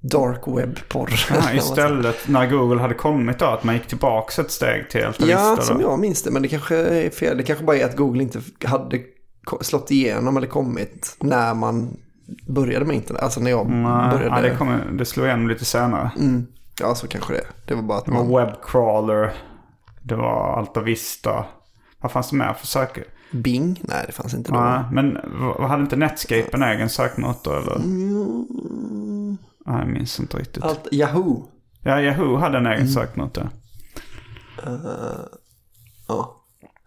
dark web-porr. Ja, istället när Google hade kommit då, att man gick tillbaka ett steg till Alta Ja, Vista. som då. jag minns det. Men det kanske är fel. Det kanske bara är att Google inte hade slått igenom eller kommit när man började med internet. Alltså när jag Nej, började. ja, det, kom, det slog igenom lite senare. mm. Ja, så kanske det. Det var bara att Det var man... Webcrawler. Det var Alta Vista. Vad fanns det mer för söker? Bing? Nej, det fanns inte då. Nej, men hade inte Netscape en egen sökmotor eller? Mm. Nej, jag minns inte riktigt. Allt, Yahoo. Ja, Yahoo hade en egen Mm. sökmotor. Eh, ja,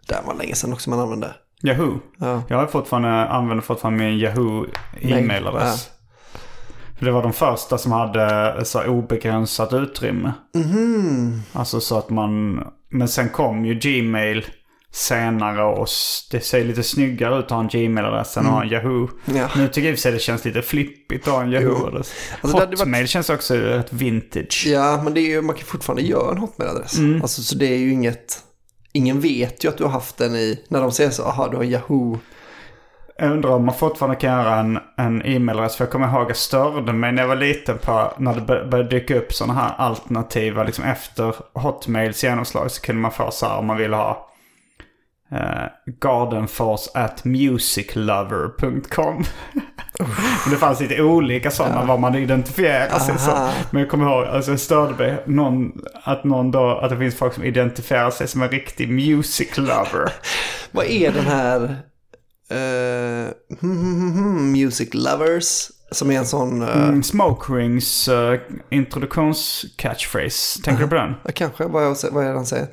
det var länge sedan också man använde. Yahoo. Ja. Jag har fortfarande, använder fortfarande min Yahoo e-mailadress. För det var de första som hade så obegränsat utrymme. Mhm. Alltså så att man... Men sen kom ju Gmail senare och det ser lite snyggare ut att ha en Gmail-adress än att ha en Yahoo. Ja. Nu tycker jag i och för sig det känns lite flippigt att ha en Yahoo-adress. Alltså, det hade varit- Hotmail känns också rätt vintage. Ja, men det är ju, man kan fortfarande göra en hotmail-adress. Mm. Alltså, så det är ju inget... Ingen vet ju att du har haft den i... När de säger så, aha, du har Yahoo. Jag undrar om man fortfarande kan göra en, en e-mailadress. För jag kommer ihåg att jag störde mig när jag var liten på när det började dyka upp sådana här alternativa. Liksom efter Hotmails genomslag så kunde man få så här om man ville ha eh, gardenforce at musiclover.com. Men det fanns lite olika sådana vad man identifierar sig som. Men jag kommer ihåg, alltså jag störde mig någon, att någon då, att det finns folk som identifierar sig som en riktig music lover. Vad är den här... eh, music Lovers? Som är en sån... eh, Mm, Smoke Rings uh, introduktions-catchphrase. Tänker du på den? ja, kanske, vad, är det han säger?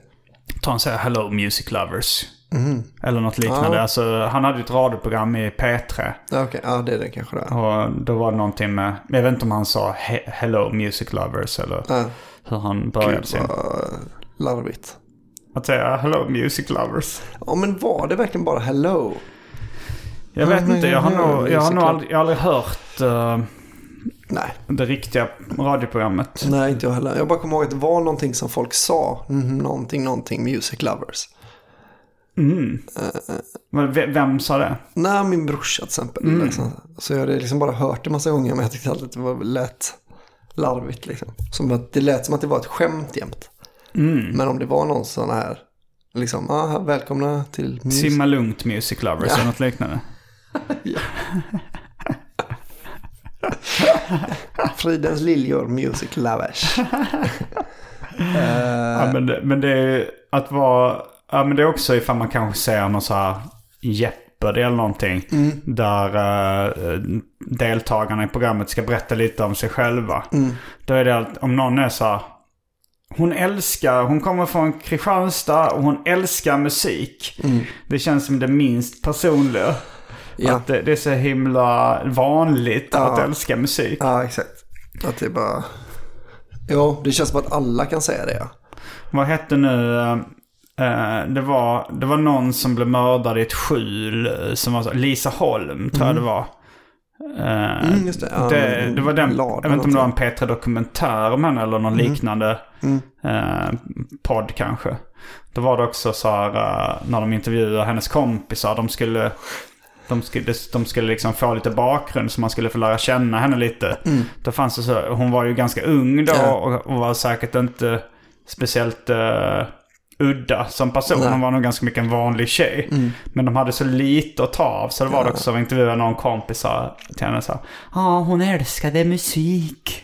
Ta en säger Hello Music Lovers. Mhm. Eller något liknande. Ja. Alltså, han hade ett radioprogram i P3. Ja, okej. Ja, det är det kanske det är. Och då var det någonting med, jag vet inte om han sa he- Hello Music Lovers eller Ja. hur han började Gud, sin. larvigt. Att säga Hello Music Lovers. Ja, men var det verkligen bara hello? Jag vet Ja, inte, jag har nog, jag har nog aldrig, jag har aldrig hört eh, Nej. det riktiga radioprogrammet. Nej, inte jag heller. Jag bara kommer ihåg att det var någonting som folk sa. Mm, någonting, någonting, music lovers. Mm. Ve- Vem sa det? Nej, min brorsa till exempel. Mm. Liksom. Så jag hade liksom bara hört det massa gånger, men jag tyckte alltid att det var lät larvigt. Liksom. Som att det lät som att det var ett skämt jämt. Mm. Men om det var någon sån här, liksom, ah, välkomna till music. Simma lugnt Music Lovers Ja. eller något liknande. Fridens liljor, music lovers. Ja, men, det, men det är att vara... Ja, men det är också ifall man kanske ser någon så här Jeopardy eller någonting. Mm. Där eh, deltagarna i programmet ska berätta lite om sig själva. Mm. Då är det att om någon är så här... Hon älskar, hon kommer från Kristianstad och hon älskar musik. Mm. Det känns som det minst personliga. Ja. Att det, det är så himla vanligt Ja. att älska musik. Ja, exakt. Att det bara... Ja, det känns som att alla kan säga det. Vad hette nu... eh, det, var, det var någon som blev mördad i ett skjul. eh, Som var så, Lisa Holm tror jag det var. Eh, Mm, det. Ja, det, det var den, jag vet inte om det var en någonting. P3 Dokumentär om henne eller någon Mm. liknande Mm. eh, podd kanske. Då var det också så här när de intervjuade hennes kompisar. De skulle, de skulle, de skulle liksom få lite bakgrund så man skulle få lära känna henne lite. Mm. Då fanns det så, hon var ju ganska ung då och, och var säkert inte speciellt eh, udda som person. Nej. Hon var nog ganska mycket en vanlig tjej. Mm. Men de hade så lite att ta av. Så det var det Ja. också att intervjua någon kompis till henne så Ja, hon älskade musik.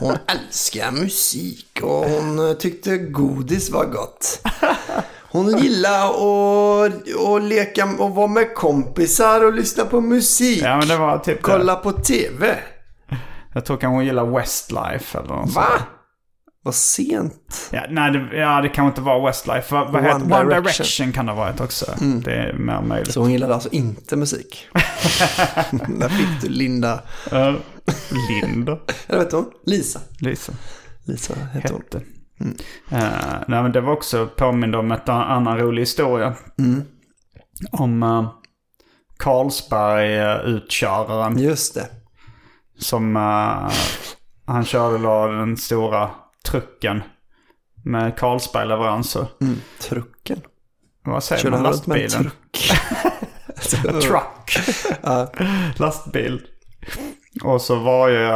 Hon älskar musik och hon eh, tyckte godis var gott. Hon gillade att, att leka och vara med kompisar och lyssna på musik. Ja, men det var typ det. Kolla på tv. Jag tror kanske hon gillar Westlife eller något Va? sånt. Vad sent. Ja, nej, det, ja, det kan inte vara Westlife. Vad, vad One heter One Direction. Direction kan det ha varit också. Mm. Det är mer möjligt. Så hon gillade alltså inte musik. Där fick du Linda. Uh, Linda. Eller vet hon? Lisa. Lisa. Lisa hette hon. Hette. Eh, nej, men det var också påmind om a- annan rolig historia. Mm. Om... eh, Carlsberg-utköraren. Just det. Som eh, han körde då den stora trucken med Carlsberg-leveranser. Mm, trucken. Vad säger Körde man? Lastbilen? truck? Truck. Lastbil. Och så varje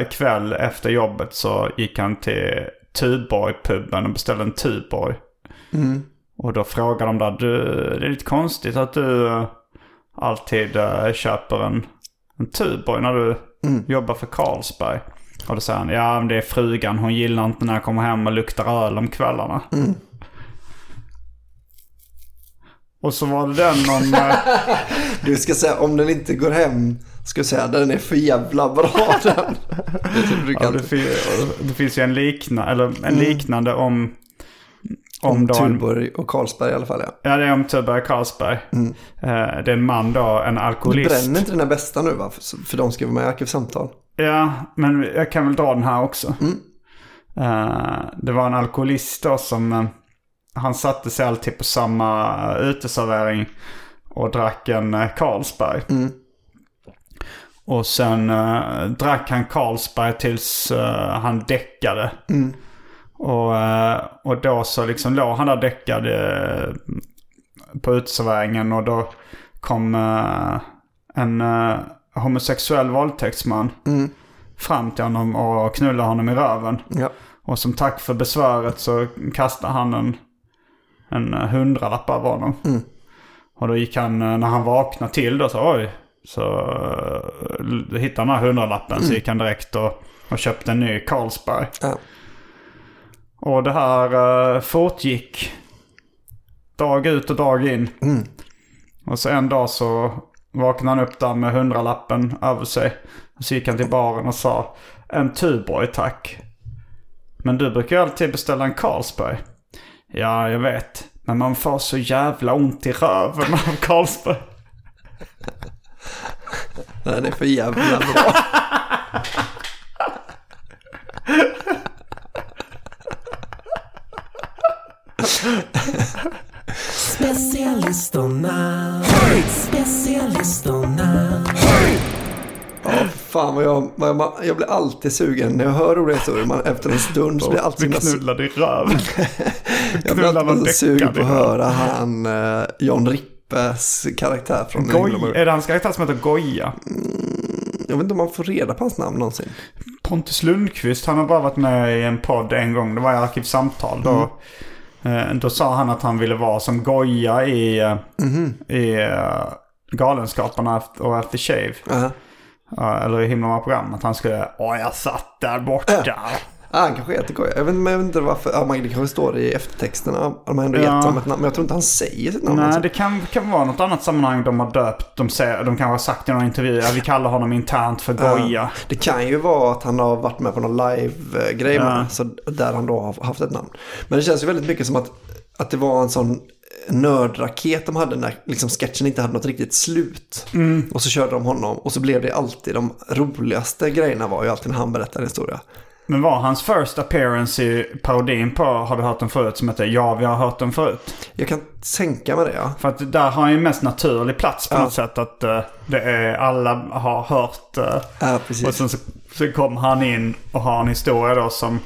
eh, kväll efter jobbet så gick han till Tuborg-puben och beställde en Tuborg. Mm. Och då frågade de där, du, det är lite konstigt att du eh, alltid eh, köper en, en Tuborg när du Mm. jobbar för Carlsberg. Och då säger han, ja men det är frugan, hon gillar inte när jag kommer hem och luktar öl om kvällarna. Mm. Och så var det den om... eh, Du ska säga om den inte går hem. Ska jag säga den är för jävla bra den. Det du Ja, det, fin- det finns ju en, likna, eller en Mm. liknande om... Om en- Tuborg och Carlsberg i alla fall ja. Ja, det är om Tuborg Carlsberg. Mm. Eh, det är en man då, en Du alkoholist. bränner inte den här bästa nu va? För, för de ska vara med i Arkivsamtal. Ja, men jag kan väl dra den här också. Mm. Eh, det var en alkoholist då som... eh, han satte sig alltid på samma uh, uteservering och drack en uh, Carlsberg. Mm. Och sen eh, drack han Carlsberg tills eh, han däckade. Mm. Och, eh, och då så liksom låg han där däckad eh, på uteserveringen och då kom eh, en eh, homosexuell våldtäktsman Mm. fram till honom och knullade honom i röven. Ja. Och som tack för besväret så kastade han en, en hundralapp av honom. Mm. Och då gick han, när han vaknade till då så oj. Så uh, hittade han den här hundralappen så gick han direkt och, och köpte en ny Carlsberg. Ja. Och det här uh, fortgick dag ut och dag in. Mm. Och så en dag så vaknade han upp där med hundralappen över sig. Och så gick han till baren och sa en Tuborg tack. Men du brukar ju alltid beställa en Carlsberg. Ja, jag vet. Men man får så jävla ont i röven av Carlsberg. Den är för jävla bra. Specialisterna, specialisterna. Ja, fan vad jag, vad jag, jag blir alltid sugen när jag hör roliga historier. Man, efter en stund så blir jag alltid Bli så knullad i röven. Jag blir alltid sugen på att höra han eh, John Rippes karaktär från Goj, Yngre är det hans karaktär som heter Goja? Jag vet inte om man får reda på hans namn någonsin. Pontus Lundqvist, han har bara varit med i en podd en gång. Det var i Arkivsamtal. Då, eh, då sa han att han ville vara som Goja i, eh, i eh, Galenskaparna och After Shave. Ja. Ja, eller i Himla program. Att han skulle, åh jag satt där borta. Ah, han kanske heter Goya. Jag vet, men jag vet inte varför. Ja, man, det kanske står i eftertexterna. De har ändå Ja. gett honom ett namn. Men jag tror inte han säger sitt namn. Nej, alltså. det kan, kan vara något annat sammanhang de har döpt. De, säger, de kanske har sagt i någon intervju, ja, vi kallar honom internt för Goja. Ja. Det kan ju vara att han har varit med på någon live-grej så där han då har haft ett namn. Men det känns ju väldigt mycket som att, att det var en sån nördraket de hade när liksom sketchen inte hade något riktigt slut. Mm. Och så körde de honom och så blev det alltid de roligaste grejerna var ju alltid när han berättade en historia. Men var hans first appearance i parodin på Har du hört den förut? Som heter Ja, vi har hört den förut. Jag kan tänka mig det ja. För att där har han ju mest naturlig plats på Ja. något sätt. Att eh, det är alla har hört. eh, Ja, precis. och sen så, så kom han in och har en historia då som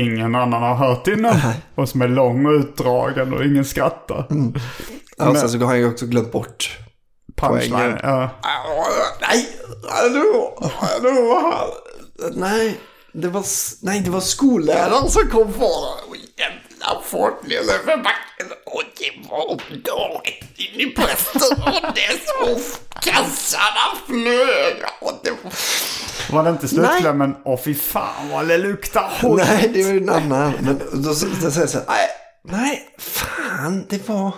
ingen annan har hört innan. och som är lång och utdragen och ingen skrattar. ja och sen så har han ju också glömt bort Punchline. Ja. Nej, hallå, hallå. Nej, det var, nej, det var skolläraren som kom farande. Och jävla fart ner över backen. Och det var dåligt in i prästen. Och det så kassarna flög. Och det var... Var det inte slutklämmen? Åh fy fan vad det luktar hoj. Nej, det var ju en annan. Men då, då säger jag så här, nej, nej, fan, det var...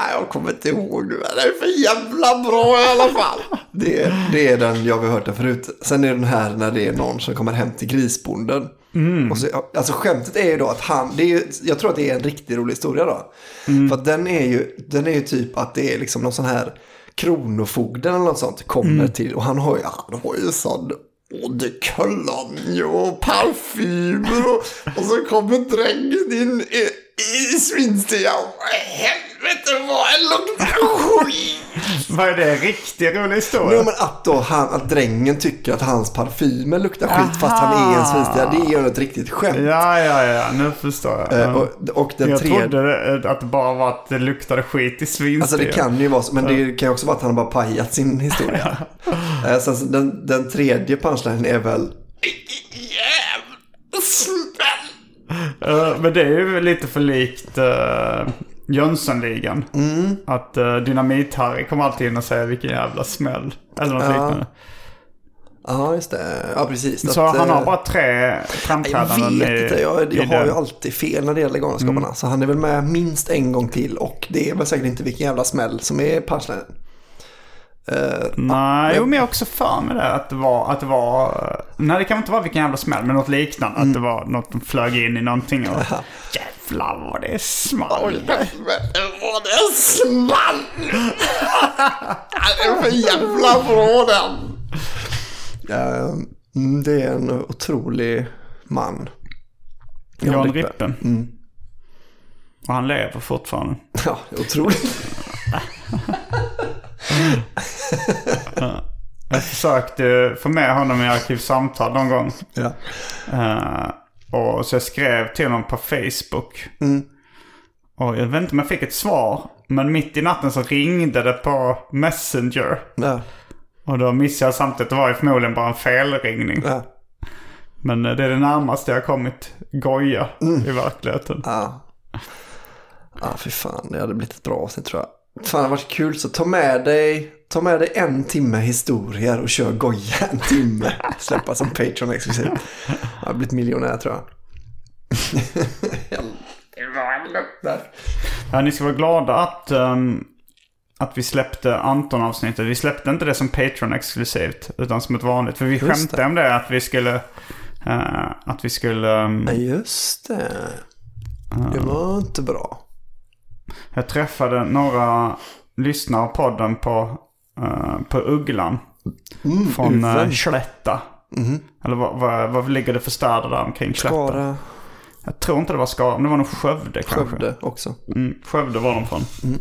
Nej, jag kommer inte ihåg nu. Det är för jävla bra i alla fall. Det, är- det är den, jag har hört den förut. Sen är den här när det är någon som kommer hem till grisbonden. Och så, alltså skämtet är ju då att han, det är ju, jag tror att det är en riktigt rolig historia då. För att den är, ju, den är ju typ att det är liksom någon sån här kronofogden eller något sånt kommer till. Och han har ju, han har ju sån eau de cologne och parfymer och, och så kommer drängen in i, i svinstian. Helvete! vad det luktar skit! Vad är det? En riktigt rolig historia? Jo men att då han, att drängen tycker att hans parfymer luktar skit fast han är en svinstia. Det är ju ett riktigt skämt. Ja, ja, ja. Nu förstår jag. Eh, och, och den jag tredje... trodde det- att det bara var att det luktade skit i svinstia. Alltså det kan ju vara så, men det kan ju också vara att han har bara pajat sin historia. Eh, alltså, den, den tredje punchlinen är väl... Eh, men det är ju lite för likt uh, Jönssonligan. Mm. Att uh, Dynamit-Harry kommer alltid in och säger vilken jävla smäll. Eller något Ja. liknande. Ja, just det. Ja, precis. Så Att, han har bara tre framträdanden Jag vet inte, jag, jag har ju alltid fel när det gäller Galenskaparna. Mm. Så han är väl med minst en gång till och det är väl säkert inte vilken jävla smäll som är punchlinen. Eh, Nej, jo, men jag också för mig det. Att det var... Att det var nej, det kan inte vara vilken jävla smäll, men något liknande. Mm. Att det var något som flög in i någonting och... Jävlar vad det small. Vad det small! Det är för jävla bra den! Ja, mm, det är en otrolig man. Jan Rippe. Mm. Och han lever fortfarande. Ja, otroligt. Jag försökte få med honom i Arkivsamtal någon gång. Ja. Eh, och så jag skrev till honom på Facebook. Mm. Och jag vet inte om jag fick ett svar. Men mitt i natten så ringde det på Messenger. Ja. Och då missade jag samtidigt det var ju förmodligen bara en felringning. Ja. Men eh, det är det närmaste jag kommit goja Mm. i verkligheten. Ja. Ja, fy fan. Det hade blivit ett bra avsnitt tror jag. Fan, det hade varit kul. Så ta med dig, ta med dig en timme historier och kör goja en timme. Släppa som Patreon exklusivt. Jag har blivit miljonär tror jag. Ja, ni ska vara glada att, ehm, att vi släppte Anton-avsnittet. Vi släppte inte det som Patreon-exklusivt, utan som ett vanligt. För vi Just skämtade det. om det, att vi skulle... eh, att vi skulle... ehm, Ja, just det. Det var inte bra. Jag träffade några lyssnare av podden på, eh, på Ugglan. från uh, Uven. Slätta. Mhm. Eller vad, vad, vad ligger det för städer där omkring Slätta? Skara, Jag tror inte det var Skara, men det var nog Skövde kanske. Skövde också. Mm, Skövde var de från. Mm.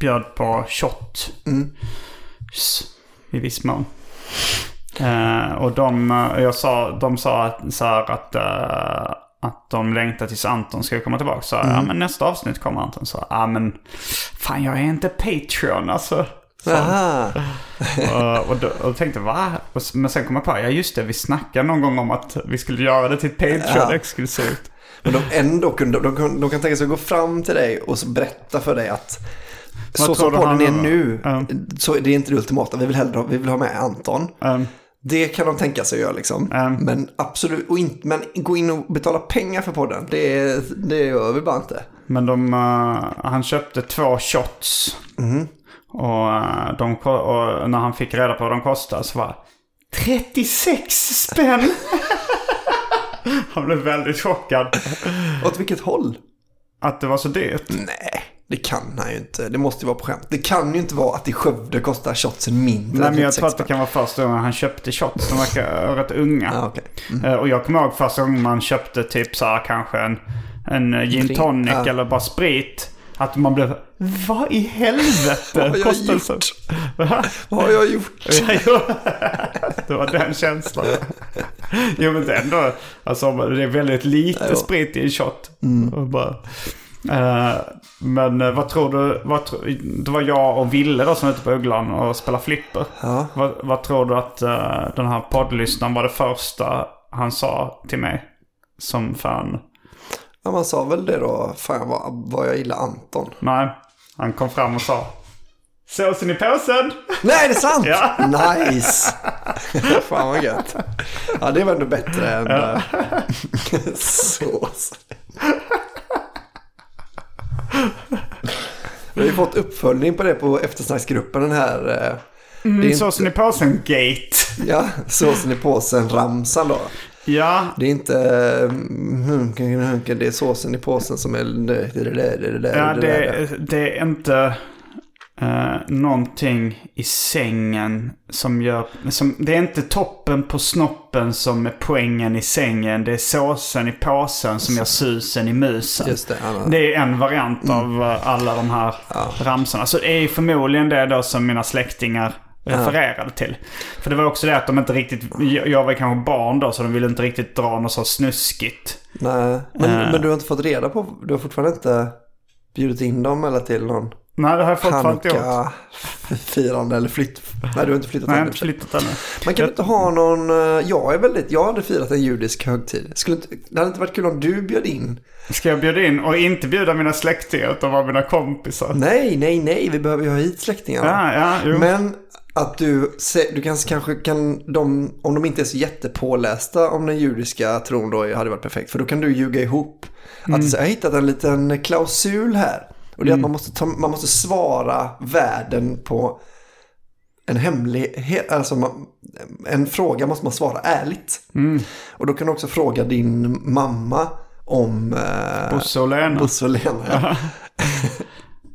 Bjöd på shot. Mm. I viss mån. Eh, och de, eh, jag sa, de sa att, så här att, eh, att de längtar tills Anton ska komma tillbaka. Så Mm. ja men nästa avsnitt kommer Anton. Så ja men fan jag är inte Patreon alltså. Och, och, då, och tänkte va? Och, men sen kom jag på, ja just det vi snackade någon gång om att vi skulle göra det till Patreon exklusivt. Men de ändå kunde, de, de kan tänka sig att gå fram till dig och berätta för dig att Vad så som podden är nu, Ja. så är det inte det ultimata. Vi vill hellre vi vill ha med Anton. Um, Det kan de tänka sig att göra liksom. Men absolut, och in, men gå in och betala pengar för podden, det, det gör vi bara inte. Men de, eh, han köpte två shots. Mhm. Och, eh, de, och när han fick reda på vad de kostade så var 36 spänn! han blev väldigt chockad. Åt vilket håll? Att det var så dyrt. Nej, det kan han ju inte. Det måste ju vara på skämt. Det kan ju inte vara att i Skövde kostar shotsen mindre Nej men jag 36 tror att det kan vara första gången han köpte shots. De verkar rätt unga. Ah, okej. Eh, Och jag kommer ihåg första gången man köpte typ så här kanske en, en eh, gin tonic ja. eller bara sprit. Att man blev, vad i helvete? Vad Kostar Va? Vad har jag gjort? Det var den känslan. Jo men det är ändå, alltså det är väldigt lite sprit i en shot. Mm. Och bara, men eh, vad tror du, vad, det var jag och Ville då som var ute på Ugglan och spelade flipper. Ja. Vad, vad tror du att eh, den här poddlyssnaren var det första han sa till mig som fan? Ja, man sa väl det då. Fan vad, vad jag gillar Anton. Nej, han kom fram och sa Såsen i påsen! Nej, det är sant! Ja. Nice! Fan vad gött. Ja, det var ändå bättre än Ja. sås. Vi har ju fått uppföljning på det på eftersnacksgruppen den här. eh, Mm, är såsen i påsen gate. Ja, såsen i påsen-ramsan då. Ja, Det är inte mm, hunken, hunken, det är såsen i påsen som är Ja, det, det är inte... eh, någonting i sängen som gör... Som, det är inte toppen på snoppen som är poängen i sängen. Det är såsen i påsen som gör susen i musen. Det. Det är en variant av eh, alla de här ramsorna. Så det är förmodligen det då som mina släktingar refererade till. För det var också det att de inte riktigt... Jag var kanske barn då så de ville inte riktigt dra något så snuskigt. Nej, men, Eh. men du har inte fått reda på, du har fortfarande inte bjudit in dem eller till någon Nej, det har jag fortfarande inte gjort. Hanukka-firande eller flytt... Nej, du har inte flyttat Nej, jag har inte flyttat ännu. Man kan inte ha någon, eh, jag är väldigt, jag hade firat en judisk högtid. Skulle inte, det hade inte varit kul om du bjöd in. Ska jag bjuda in och inte bjuda mina släktingar utan vara mina kompisar? Nej, nej, nej, vi behöver ju ha hit släktingarna. Ja, ja, jo. Men att du, du kanske, kanske kan, de, om de inte är så jättepålästa om den judiska tron då hade varit perfekt. För då kan du ljuga ihop. Mm. Att så, jag har hittat en liten klausul här. Och det är att man måste, ta, man måste svara värden på en hemlighet, alltså man, en fråga måste man svara ärligt. Mm. Och då kan du också fråga din mamma om eh, Bosse och Lena. Bosse och Lena.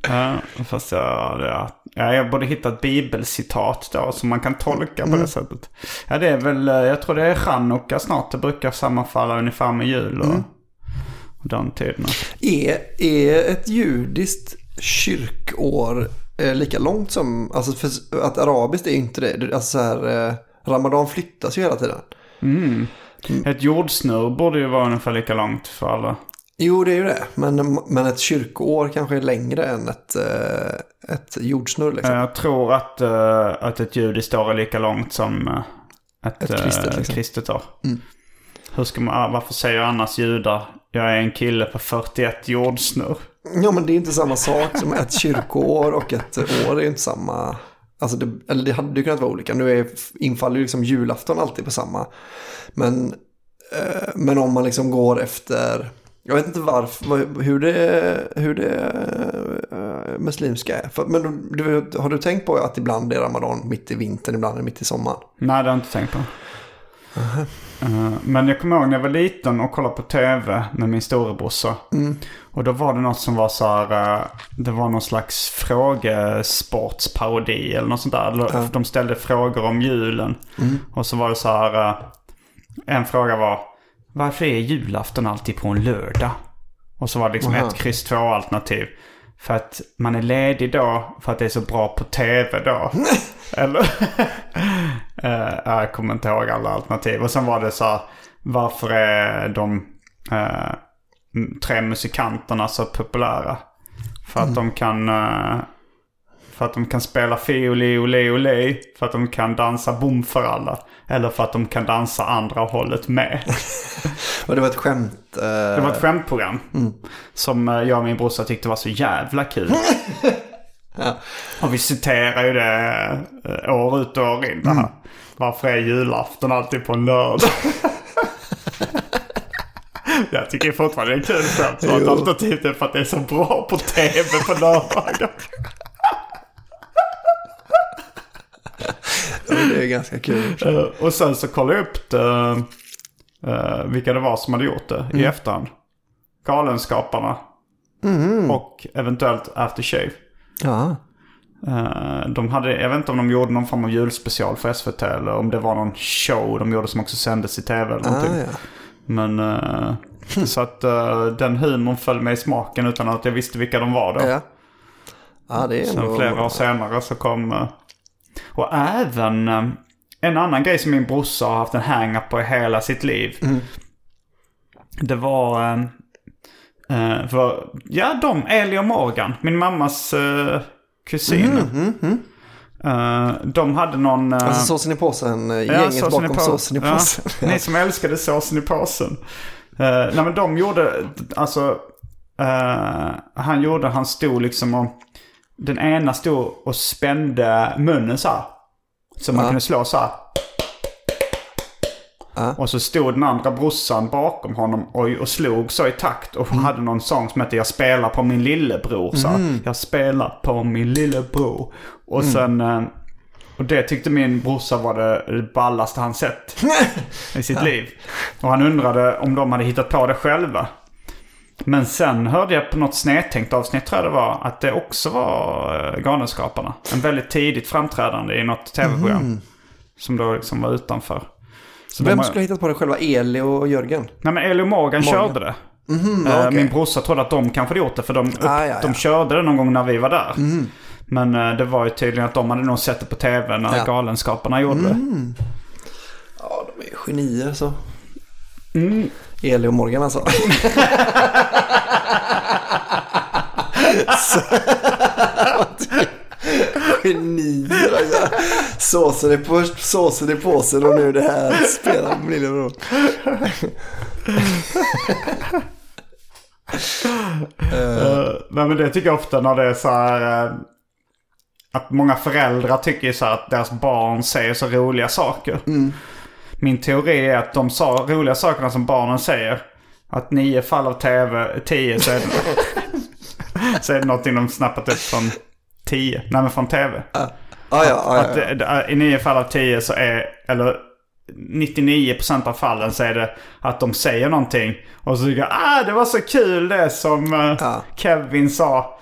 Ja, fast jag, ja, ja, jag borde hitta ett bibelcitat då som man kan tolka på Mm. det sättet. Ja, det är väl, eh, jag tror det är chanukka snart. Det brukar sammanfalla ungefär med jul och, Mm. Den tiden. Är, är ett judiskt kyrkår eh, lika långt som, alltså för att arabiskt är ju inte det. Alltså så här, eh, Ramadan flyttas ju hela tiden. Mm. Ett jordsnurr borde ju vara ungefär lika långt för alla. Jo, det är ju det. Men, men ett kyrkoår kanske är längre än ett, eh, ett jordsnurr liksom. Jag tror att, att ett judiskt år är lika långt som ett, Ett kristet, liksom. kristet år. Mm. Hur ska man, ah, varför säger annars judar jag är en kille på 41 jordsnurr? Ja, men det är inte samma sak som ett kyrkoår och ett år är ju inte samma. Alltså det, eller det hade ju kunnat vara olika. Nu är, infaller ju liksom julafton alltid på samma. Men, eh, men om man liksom går efter, jag vet inte varför, hur det, hur det eh, muslimska är. För, men du, har du tänkt på att ibland är ramadan mitt i vintern, ibland är det mitt i sommaren? Nej, det har jag inte tänkt på. Eh, Men jag kommer ihåg när jag var liten och kollade på tv med min storebrorsa. Mm. Och då var det något som var så här, eh, det var någon slags frågesportsparodi eller något sånt där. Ja. De ställde frågor om julen. Mm. Och så var det så här, eh, en fråga var, varför är julafton alltid på en lördag? Och så var det liksom Aha. ett kryss två alternativ. För att man är ledig då, för att det är så bra på tv då. Eller? Eh, jag kommer inte ihåg alla alternativ. Och sen var det så här, varför är de m- tre musikanterna så populära? För att de kan... eh, för att de kan spela fioli, ole, ole. För att de kan dansa bom för alla. Eller för att de kan dansa andra hållet med. Och det var ett skämt. eh, Det var ett skämtprogram. Som eh, jag och min brorsa tyckte var så jävla kul. Ja. Och vi citerar ju det eh, år ut och år in. här. Varför är julafton alltid på en lördag? jag tycker fortfarande det är kul skämt. Alternativt är för att det är så bra på tv på lördagar. Ja, det är ganska kul. Eh, och sen så kollade jag upp det, eh, vilka det var som hade gjort det i efterhand. Galenskaparna. Och eventuellt Aftershave. Ja. Eh, de hade, jag vet inte om de gjorde någon form av julspecial för SVT eller om det var någon show de gjorde som också sändes i tv eller någonting. Ah, ja. Men eh, så att eh, den humorn föll mig i smaken utan att jag visste vilka de var då. Ja. Är Sen flera år senare så kom... och även eh, en annan grej som min brorsa har haft en hang på i hela sitt liv. Mm. Det var... eh, eh, för, ja, de, Eli och Morgan, min mammas uh, kusiner. Eh, de hade någon... Mm, Alltså såsen i påsen, Ja, gänget såsen bakom i påsen. såsen i Ja, påsen. Ni som älskade såsen i påsen. Uh, nej men de gjorde, alltså, han gjorde, han stod liksom och, den ena stod och spände munnen så här. Så man Ja. kunde slå så här. Ja. Och så stod den andra brorsan bakom honom och, och slog så i takt. Och hade någon sång som hette Jag spelar på min lillebror. Så här, Jag spelar på min lillebror. Och sen... eh, Och det tyckte min brorsa var det ballaste han sett i sitt liv. Och han undrade om de hade hittat på det själva. Men sen hörde jag på något snedtänkt avsnitt tror jag det var. Att det också var eh, Galenskaparna. En väldigt tidigt framträdande i något tv-program. Mm. Som då liksom var utanför. Så Vem de- skulle ha hittat på det själva? Eli och Jörgen? Nej men Elio Morgan, Morgan. körde det. Mhm, Eh, okej. Min brorsa trodde att de kanske hade gjort det för de, upp, Ah, ja, ja. de körde det någon gång när vi var där. Mhm. Men eh, det var ju tydligen att de hade nog sett det på tv när Ja. Galenskaparna gjorde det. Mm. Ja, de är genier så. Mm. Eli och Morgan alltså. Genier alltså. Såsen är först, såsen i påsen och nu det här spelar min lillebror. Eh, nej men det tycker jag ofta när det är så här... eh, att många föräldrar tycker så här att deras barn säger så roliga saker. Min teori är att de sa, roliga sakerna som barnen säger. Att nio fall av tv, tio så är det, så är det någonting de snappat upp från tio. Nej men från tv. Ja, ja, Att ja. det- det- I nio fall av tio så är, eller 99% av fallen så är det att de säger någonting. Och så tycker jag, ah det var så kul det som eh, Kevin sa.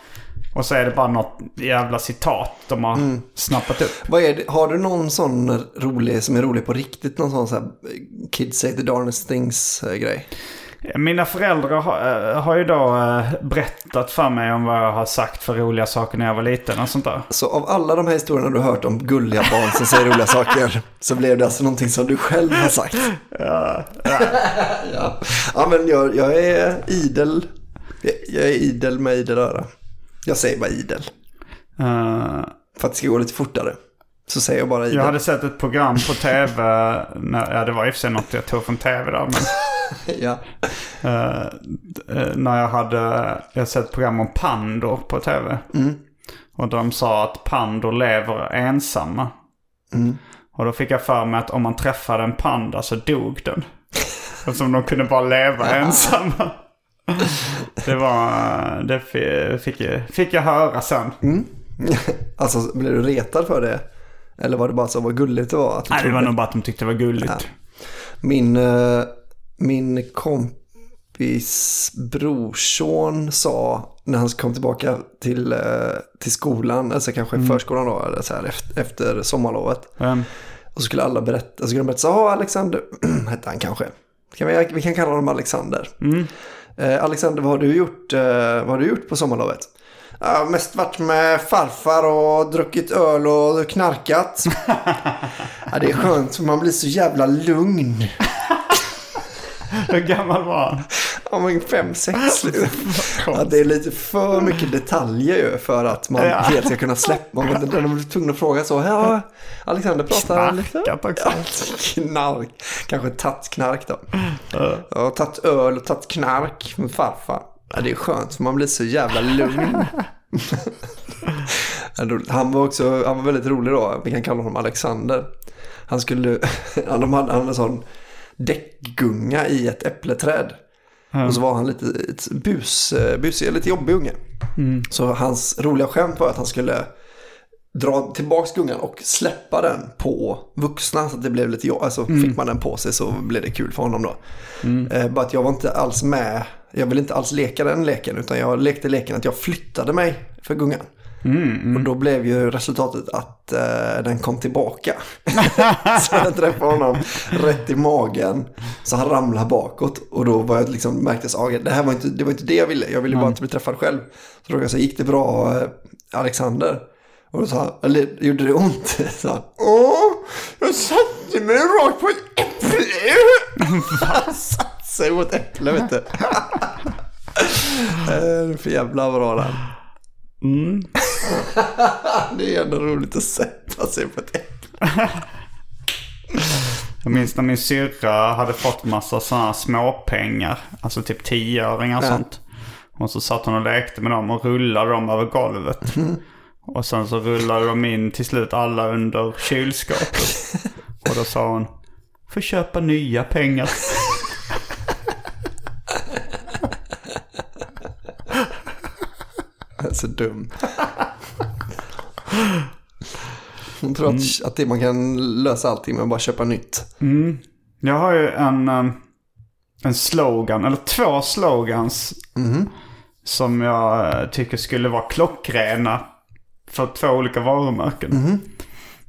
Och så är det bara något jävla citat de har Mm. snappat upp. Har du någon sån rolig som är rolig på riktigt? Någon sån så här Kids say the darnest things eh, grej? Mina föräldrar har, eh, har ju då eh, berättat för mig om vad jag har sagt för roliga saker när jag var liten och sånt där. Så av alla de här historierna du har hört om gulliga barn som säger roliga saker så blev det alltså någonting som du själv har sagt. Ja, ja. ja men jag, jag är idel. Jag, jag är idel med idel öra. Jag säger bara idel. Eh, För att det ska gå lite fortare. Så säger jag bara idel. jag hade sett ett program på tv. När, ja, det var i och för sig något jag tog från tv då. Men, ja. Eh, när jag hade jag sett ett program om pandor på tv. Mm. Och de sa att pandor lever ensamma. Mm. Och då fick jag för mig att om man träffade en panda så dog den. Eftersom de kunde bara leva ensamma. Det var, det fi- fick, jag- fick jag höra sen. Mm. Alltså blev du retad för det? Eller var det bara så vad gulligt det var? Att Nej, det var nog bara att de tyckte det var gulligt. Min, eh, min kompis brorson sa när han kom tillbaka till, eh, till skolan, alltså kanske Mm. förskolan då, eller så här, efter, efter sommarlovet. Vem? Och så skulle alla berätta, så skulle de berätta så ja Alexander, hette han kanske. Kan vi, vi kan kalla honom Alexander. Mm. Eh, Alexander, vad har du gjort, eh, vad har du gjort på sommarlovet? Jag har mest varit med farfar och druckit öl och knarkat. ja, det är skönt man blir så jävla lugn. Hur gammal var han? Ja, men fem, sex. ja, det är lite för mycket detaljer ju för att man Ja. helt ska kunna släppa. Man man blir tvungen att fråga så. Ja, Alexander pratar lite. Ja, knark. Kanske tagit knark då. Ja, tagit öl och tagit knark med farfar. Ja, det är skönt för man blir så jävla lugn. Ja. Han var också, han var väldigt rolig då. Vi kan kalla honom Alexander. Han skulle, han han hade en sån däckgunga i ett äppleträd. Och så var han lite ett bus, eh, busig, lite jobbig unge. Mm. Så hans roliga skämt var att han skulle dra tillbaks gungan och släppa den på vuxna. Så att det blev lite jobb. Alltså Mm. fick man den på sig så blev det kul för honom då. Mm. Eh, bara att jag var inte alls med. Jag ville inte alls leka den leken. Utan jag lekte leken att jag flyttade mig för gungan. Mm, Och då blev ju resultatet att eh, den kom tillbaka. så jag träffade honom rätt i magen. Så han ramlade bakåt. Och då var jag liksom, märkte jag att det här var inte det, var inte det jag ville. Jag ville bara Mm. inte bli träffad själv. Så frågade jag så gick det bra eh, Alexander? Och då sa han, eller gjorde det ont? Så han, Åh, jag satte mig rakt på ett äpple. Han satte sig ett äpple vet du. Eh, för jävla bra den. Mm. det är ändå roligt att sätta sig på ett äpple. Jag minns när min syrra hade fått massa sådana här småpengar. Alltså typ tioöringar och Ja. sånt. Och så satt hon och lekte med dem och rullade dem över golvet. Och sen så rullade de in till slut alla under kylskåpet. Och då sa hon, får köpa nya pengar. Jag är så dum. Hon tror att, att det, man kan lösa allting med att bara köpa nytt. Mm. Jag har ju en, eh, en slogan, eller två slogans. Mhm. Som jag eh, tycker skulle vara klockrena för två olika varumärken. Mhm.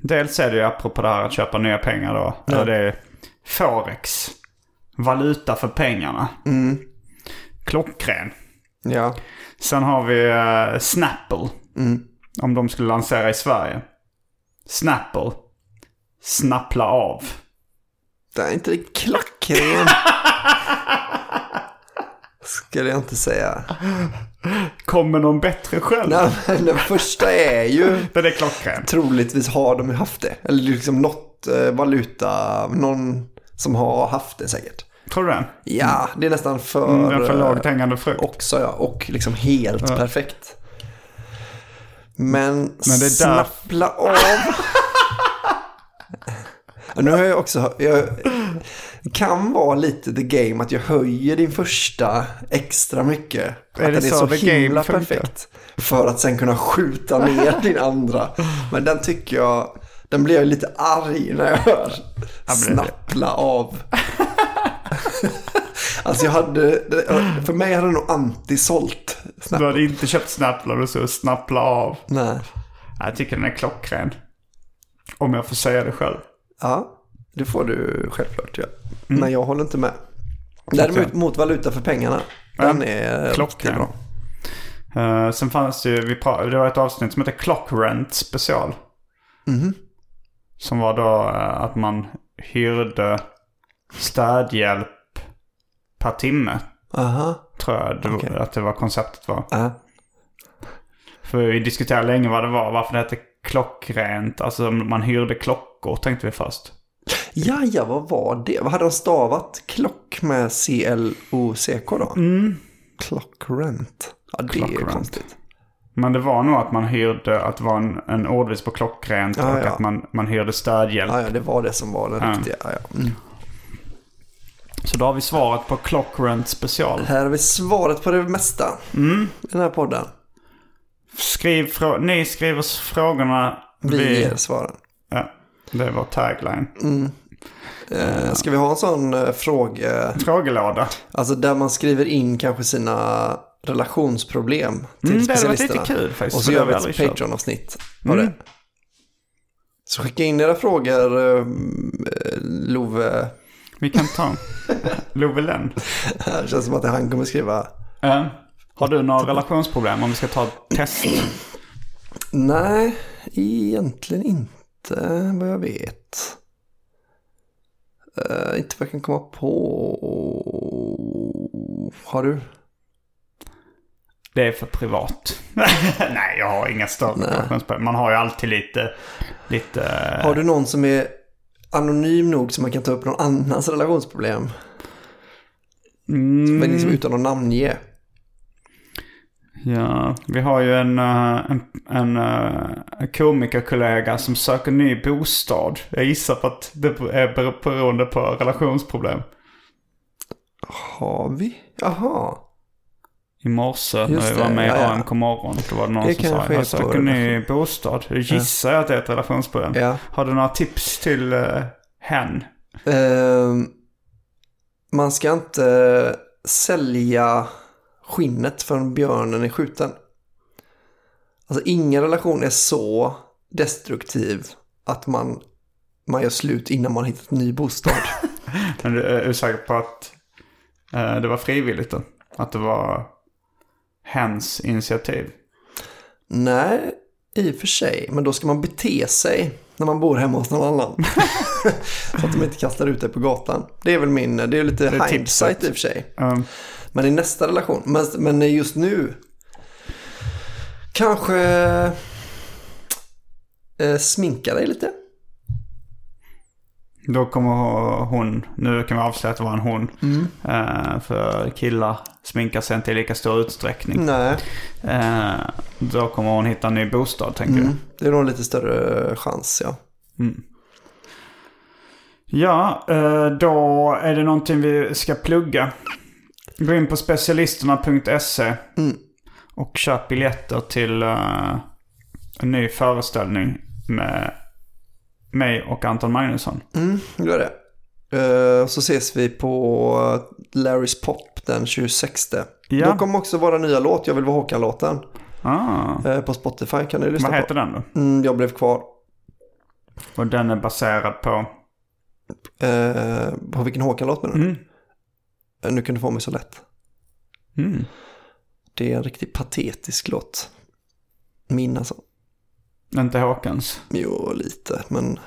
Dels är det ju apropå det här att köpa nya pengar då. Ja. Det är Forex. Valuta för pengarna. Mm. Klockren. Ja. Sen har vi uh, Snapple. Mm. Om de skulle lansera i Sverige. Snapple. Snappla av. Det är inte klockren. Skulle jag inte säga. Kommer någon bättre själv? Nej, men den första är ju... Den är klockren. Troligtvis har de haft det. Eller liksom något eh, valuta, någon som har haft det säkert. Tror du det? Ja, det är nästan för... Mm, den är för eh, lågt hängande frukt. Också ja, och liksom helt Ja. perfekt. Men, Men det där- snappla av. Nu har jag också, jag, det kan vara lite the game att jag höjer din första extra mycket. Är att det så är så himla perfekt. För att sen kunna skjuta ner din andra. Men den tycker jag, den blir jag lite arg när jag hör. Snappla av. Alltså jag hade, för mig hade det nog anti-sålt. Du hade inte köpt Snapple och så snappla av. Nej. Jag tycker den är klockren. Om jag får säga det själv. Ja, det får du självklart göra. Mm. Men jag håller inte med. Däremot mot valuta för pengarna. Den är klockren. bra. Uh, sen fanns det ju, vi pra- det var ett avsnitt som heter Clock Rent special. Mhm. Som var då eh, att man hyrde städhjälp per timme. Aha. Tror jag det, Okej. att det var konceptet var. Ja. För vi diskuterade länge vad det var. Varför det hette klockrent. Alltså man hyrde klockor tänkte vi först. Ja, ja, vad var det? Vad hade de stavat? Klock med C-L-O-C-K då? Mm. Clockrent. Ja, det är Clockrent. konstigt. Men det var nog att man hyrde, att det var en, en ordvis på klockrent Ja, och ja. att man, man hyrde städhjälp. Ja, ja, det var det som var Ja. riktiga. Ja. Mm. Så då har vi svaret på Clockrent special. Här har vi svaret på det mesta Mm. i den här podden. Skriv ni skriver frågorna. Vi ger svaren. Ja, det är vår tagline. Mm. Eh, ska vi ha en sån eh, fråga? Frågelåda. Alltså där man skriver in kanske sina relationsproblem till Mm, det hade varit specialisterna. lite kul faktiskt, Och så gör vi vi ett. Patreon-avsnitt av Mm. det. Så skicka in era frågor, eh, Love. Vi kan ta Love Lenn. Det känns som att det är han kommer skriva. Eh, har du några relationsproblem om vi ska ta ett test? Nej, egentligen inte vad jag vet. Eh, inte vad jag kan komma på. Har du? Det är för privat. Nej, jag har inga större relationsproblem. Man har ju alltid lite... lite Har du någon som är anonym nog så man kan ta upp någon annans relationsproblem? Mm. Men liksom utan att namnge. Ja, vi har ju en, eh, en, en eh, komikerkollega som söker ny bostad. Jag gissar på att det är ber- beroende på relationsproblem. Har vi? Jaha. I morse när Just vi var med i ja, ja. AMK morgon. Då var det någon Det som sa är jag söker ny bostad. Jag gissar jag att det är ett relationsproblem. Ja. Har du några tips till uh, hen? Ehm, man ska inte sälja skinnet förrän björnen är skjuten. Alltså ingen relation är så destruktiv att man, man gör slut innan man hittat en ny bostad. Men du är du säker på att eh, det var frivilligt då? Att det var hens initiativ? Nej, i och för sig. Men då ska man bete sig när man bor hemma hos någon annan. så att de inte kastar ut dig på gatan. Det är väl min, det är lite Det är hindsight tipset. i och för sig. Um, Men i nästa relation. Men, men just nu. Kanske eh, sminka dig lite. Då kommer hon, nu kan vi avslöja att det var en hon. Mm. Eh, för killar sminkar sig inte i lika stor utsträckning. Nej. Eh, då kommer hon hitta en ny bostad tänker Mm. Det är nog lite större chans ja. Mm. Ja, eh, då är det någonting vi ska plugga. Gå in på specialisterna.se Mm. och köp biljetter till eh, en ny föreställning med mig och Anton Magnusson. Mm, gör det. Eh, så ses vi på Larrys Pop den 26. Ja. Då kommer också våra nya låt, Jag vill vara Håkan-låten. Ah. Eh, på Spotify kan ni lyssna Vad heter på. den då? Mm, jag blev kvar. Och den är baserad på? Eh, på vilken Håkan-låt menar du? Mm. Eh, Nu kan du få mig så lätt. Mm. Det är en riktigt patetisk låt. Min alltså. Inte Håkans. Jo, lite. Men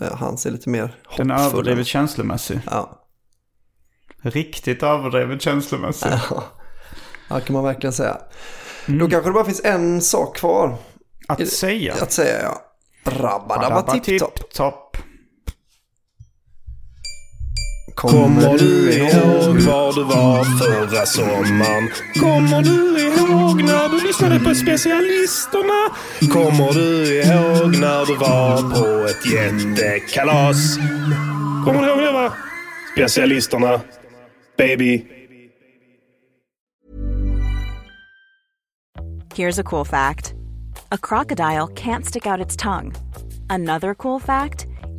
eh, hans är lite mer Den är hoppfull. överdrivet känslomässig. Ja. Riktigt överdrivet känslomässig. Ja. ja, kan man verkligen säga. Då kanske det bara finns en sak kvar. Mm. Att säga. Att säga, ja. Rabba-dabba tipp-topp. Kommer du ihåg var du var mm. förra sommaren? Kommer du ihåg när du lyssnade på specialisterna? Kommer du ihåg när du var på ett jättekalas? Kommer du ihåg det va? Specialisterna. Baby. Here's a cool fact a crocodile can't stick out its tongue. Another cool fact